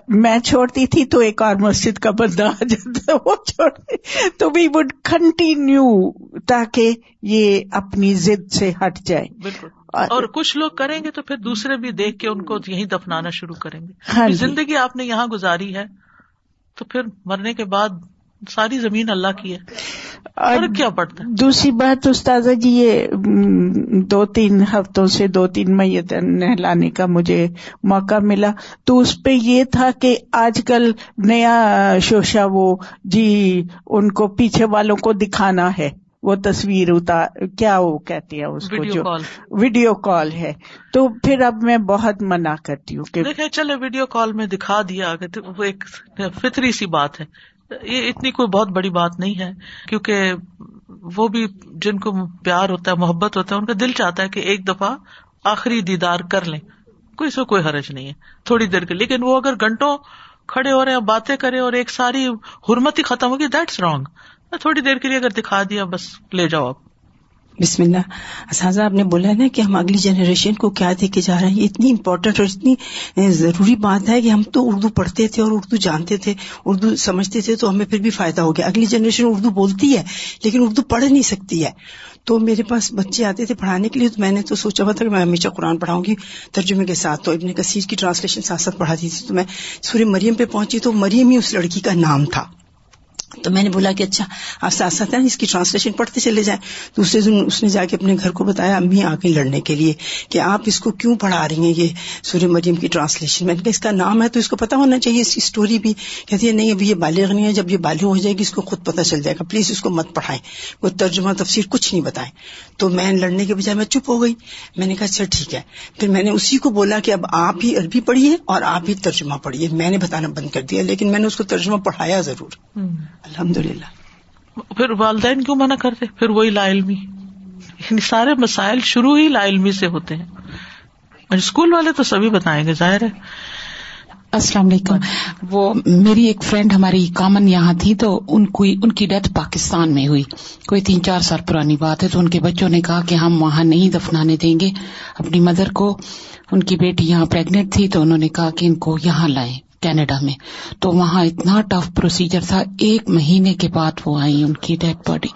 میں چھوڑتی تھی تو ایک اور مسجد کا بندہ آ جاتا وہ چھوڑتے۔ تو وی وڈ کنٹینیو تاکہ یہ اپنی ضد سے ہٹ جائے۔ بالکل۔ اور- کچھ لوگ کریں گے تو پھر دوسرے بھی دیکھ کے ان کو یہیں دفنانا شروع کریں گے۔ ہاں جی۔ زندگی آپ نے یہاں گزاری ہے تو پھر مرنے کے بعد ساری زمین اللہ کی ہے۔ اور کیا پڑتا دوسری بات استاذہ جی یہ دو تین ہفتوں سے دو تین میت نہلانے کا مجھے موقع ملا۔ تو اس پہ یہ تھا کہ آج کل نیا شوشا وہ جی ان کو پیچھے والوں کو دکھانا ہے۔ وہ تصویر اتار کیا وہ کہتی ہے اس کو جو ویڈیو کال ہے۔ تو پھر اب میں بہت منع کرتی ہوں کہ دیکھیں چلے ویڈیو کال میں دکھا دیا۔ وہ ایک فطری سی بات ہے۔ یہ اتنی کوئی بہت بڑی بات نہیں ہے، کیونکہ وہ بھی جن کو پیار ہوتا ہے، محبت ہوتا ہے، ان کا دل چاہتا ہے کہ ایک دفعہ آخری دیدار کر لیں۔ کوئی اس کوئی حرج نہیں ہے، تھوڑی دیر کے لیکن وہ اگر گھنٹوں کھڑے ہو رہے ہیں، باتیں کرے اور ایک ساری حرمت ہی ختم ہوگی دیٹس رانگ تھوڑی دیر کے لیے اگر دکھا دیا، بس لے جاؤ آپ۔ بسم اللہ۔ اساتذہ، آپ نے بولا ہے نا کہ ہم اگلی جنریشن کو کیا دے کے جا رہے ہیں؟ یہ اتنی امپورٹنٹ اور اتنی ضروری بات ہے کہ ہم تو اردو پڑھتے تھے اور اردو جانتے تھے، اردو سمجھتے تھے، تو ہمیں پھر بھی فائدہ ہو گیا۔ اگلی جنریشن اردو بولتی ہے، لیکن اردو پڑھ نہیں سکتی ہے۔ تو میرے پاس بچے آتے تھے پڑھانے کے لیے، تو میں نے تو سوچا ہوا تھا کہ میں ہمیشہ قرآن پڑھاؤں گی۔ ترجمے کے ساتھ تو ابن کثیر کی ٹرانسلیشن ساتھ ساتھ پڑھاتی تھی، تو میں سورہ مریم پہ پہنچی تو مریم ہی اس لڑکی کا نام تھا۔ تو میں نے بولا کہ اچھا آپ ساتھ ساتھ اس کی ٹرانسلیشن پڑھتے چلے جائیں۔ دوسرے دن اس نے جا کے اپنے گھر کو بتایا، امی آ گئی لڑنے کے لیے کہ آپ اس کو کیوں پڑھا رہی ہیں؟ یہ سوریہ مریم کی ٹرانسلیشن میں نے کہا، اس کا نام ہے تو اس کو پتا ہونا چاہیے، اس کی اسٹوری بھی۔ کہتی ہے، نہیں، ابھی یہ بالغ نہیں ہے، جب یہ بالغ ہو جائے گی، اس کو خود پتا چل جائے گا۔ پلیز اس کو مت پڑھائیں، وہ ترجمہ تفسیر کچھ نہیں بتائیں۔ تو میں لڑنے کے بجائے میں چپ ہو گئی۔ میں نے کہا اچھا ٹھیک ہے۔ پھر میں نے اسی کو بولا کہ اب آپ ہی عربی پڑھیے اور آپ ہی ترجمہ پڑھیے۔ میں نے بتانا بند کر دیا، لیکن میں نے اس کو ترجمہ پڑھایا ضرور۔ الحمد للہ پھر والدین کیوں منع کرتے؟ پھر وہی لا علمی۔ یعنی سارے مسائل شروع ہی لا علمی سے ہوتے ہیں۔ اسکول والے تو سبھی بتائیں گے ظاہر ہے۔ السلام علیکم۔ وہ میری ایک فرینڈ ہماری کامن یہاں تھی تو ان کو ان کی ڈیتھ پاکستان میں ہوئی۔ کوئی تین چار سال پرانی بات ہے تو ان کے بچوں نے کہا کہ ہم وہاں نہیں دفنانے دیں گے۔ اپنی مدر کو ان کی بیٹی یہاں پریگنٹ تھی تو انہوں نے کہا کہ ان کو یہاں لائیں۔ کینیڈا میں۔ تو وہاں اتنا ٹف پروسیجر تھا، ایک مہینے کے بعد وہ آئی ان کی ڈیڈ باڈی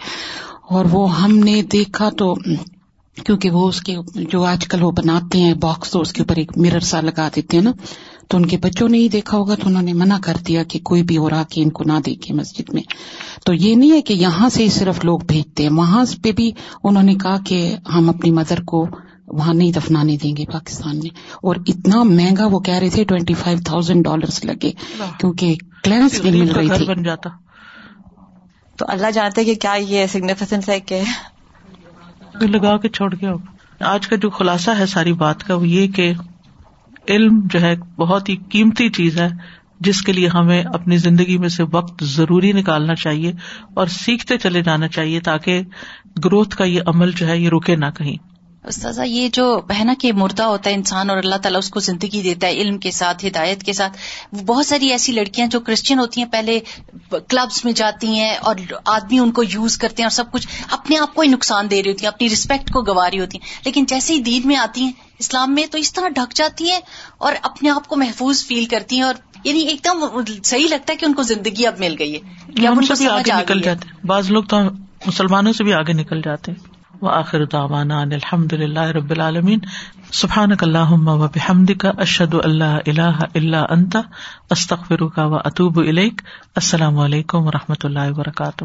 اور وہ ہم نے دیکھا تو، کیونکہ وہ اس کے جو آج کل وہ بناتے ہیں باکس تو اس کے اوپر ایک مرر سا لگا دیتے ہیں نا۔ تو ان کے بچوں نے ہی دیکھا ہوگا، تو انہوں نے منع کر دیا کہ کوئی بھی اور آ کے ان کو نہ دیکھے مسجد میں۔ تو یہ نہیں ہے کہ یہاں سے صرف لوگ بھیجتے ہیں، وہاں پہ بھی انہوں نے کہا کہ ہم اپنی مدر کو وہاں نہیں دفنانے دیں گے پاکستان میں۔ اور اتنا مہنگا وہ کہہ رہے تھے ٹوینٹی فائیو تھاؤزینڈ ڈالر لگے کیونکہ کلینس بھی مل رہی تھی۔ بن جاتا۔ تو اللہ جانتے کہ کیا یہ سگنیفیکینس ہے کہ لگا کے چھوڑ گیا۔ آج کا جو خلاصہ ہے ساری بات کا وہ یہ کہ علم جو ہے بہت ہی قیمتی چیز ہے جس کے لیے ہمیں اپنی زندگی میں سے وقت ضروری نکالنا چاہیے اور سیکھتے چلے جانا چاہیے تاکہ گروتھ کا یہ عمل جو ہے یہ رکے نہ کہیں۔ استاذہ یہ جو ہے نا کہ مردہ ہوتا ہے انسان اور اللہ تعالیٰ اس کو زندگی دیتا ہے علم کے ساتھ ہدایت کے ساتھ بہت ساری ایسی لڑکیاں جو کرسچن ہوتی ہیں پہلے کلبس میں جاتی ہیں اور آدمی ان کو یوز کرتے ہیں اور سب کچھ اپنے آپ کو ہی نقصان دے رہی ہوتی ہیں اپنی رسپیکٹ کو گوا رہی ہوتی ہیں۔ لیکن جیسے ہی دین میں آتی ہیں اسلام میں تو اس طرح ڈھک جاتی ہیں اور اپنے آپ کو محفوظ فیل کرتی ہیں اور یعنی ایک دم صحیح لگتا ہے کہ ان کو زندگی اب مل گئی ہے۔ جاتے بعض لوگ تو مسلمانوں سے بھی آگے نکل جاتے ہیں۔ و آخر دعوانا ان الحمد للہ رب العالمین. سبحان اللہ و بحمد کا اشد اللہ اللہ اللہ انتا استخر کا و اطوب السلام علیکم و رحمۃ اللہ وبرکاتہ.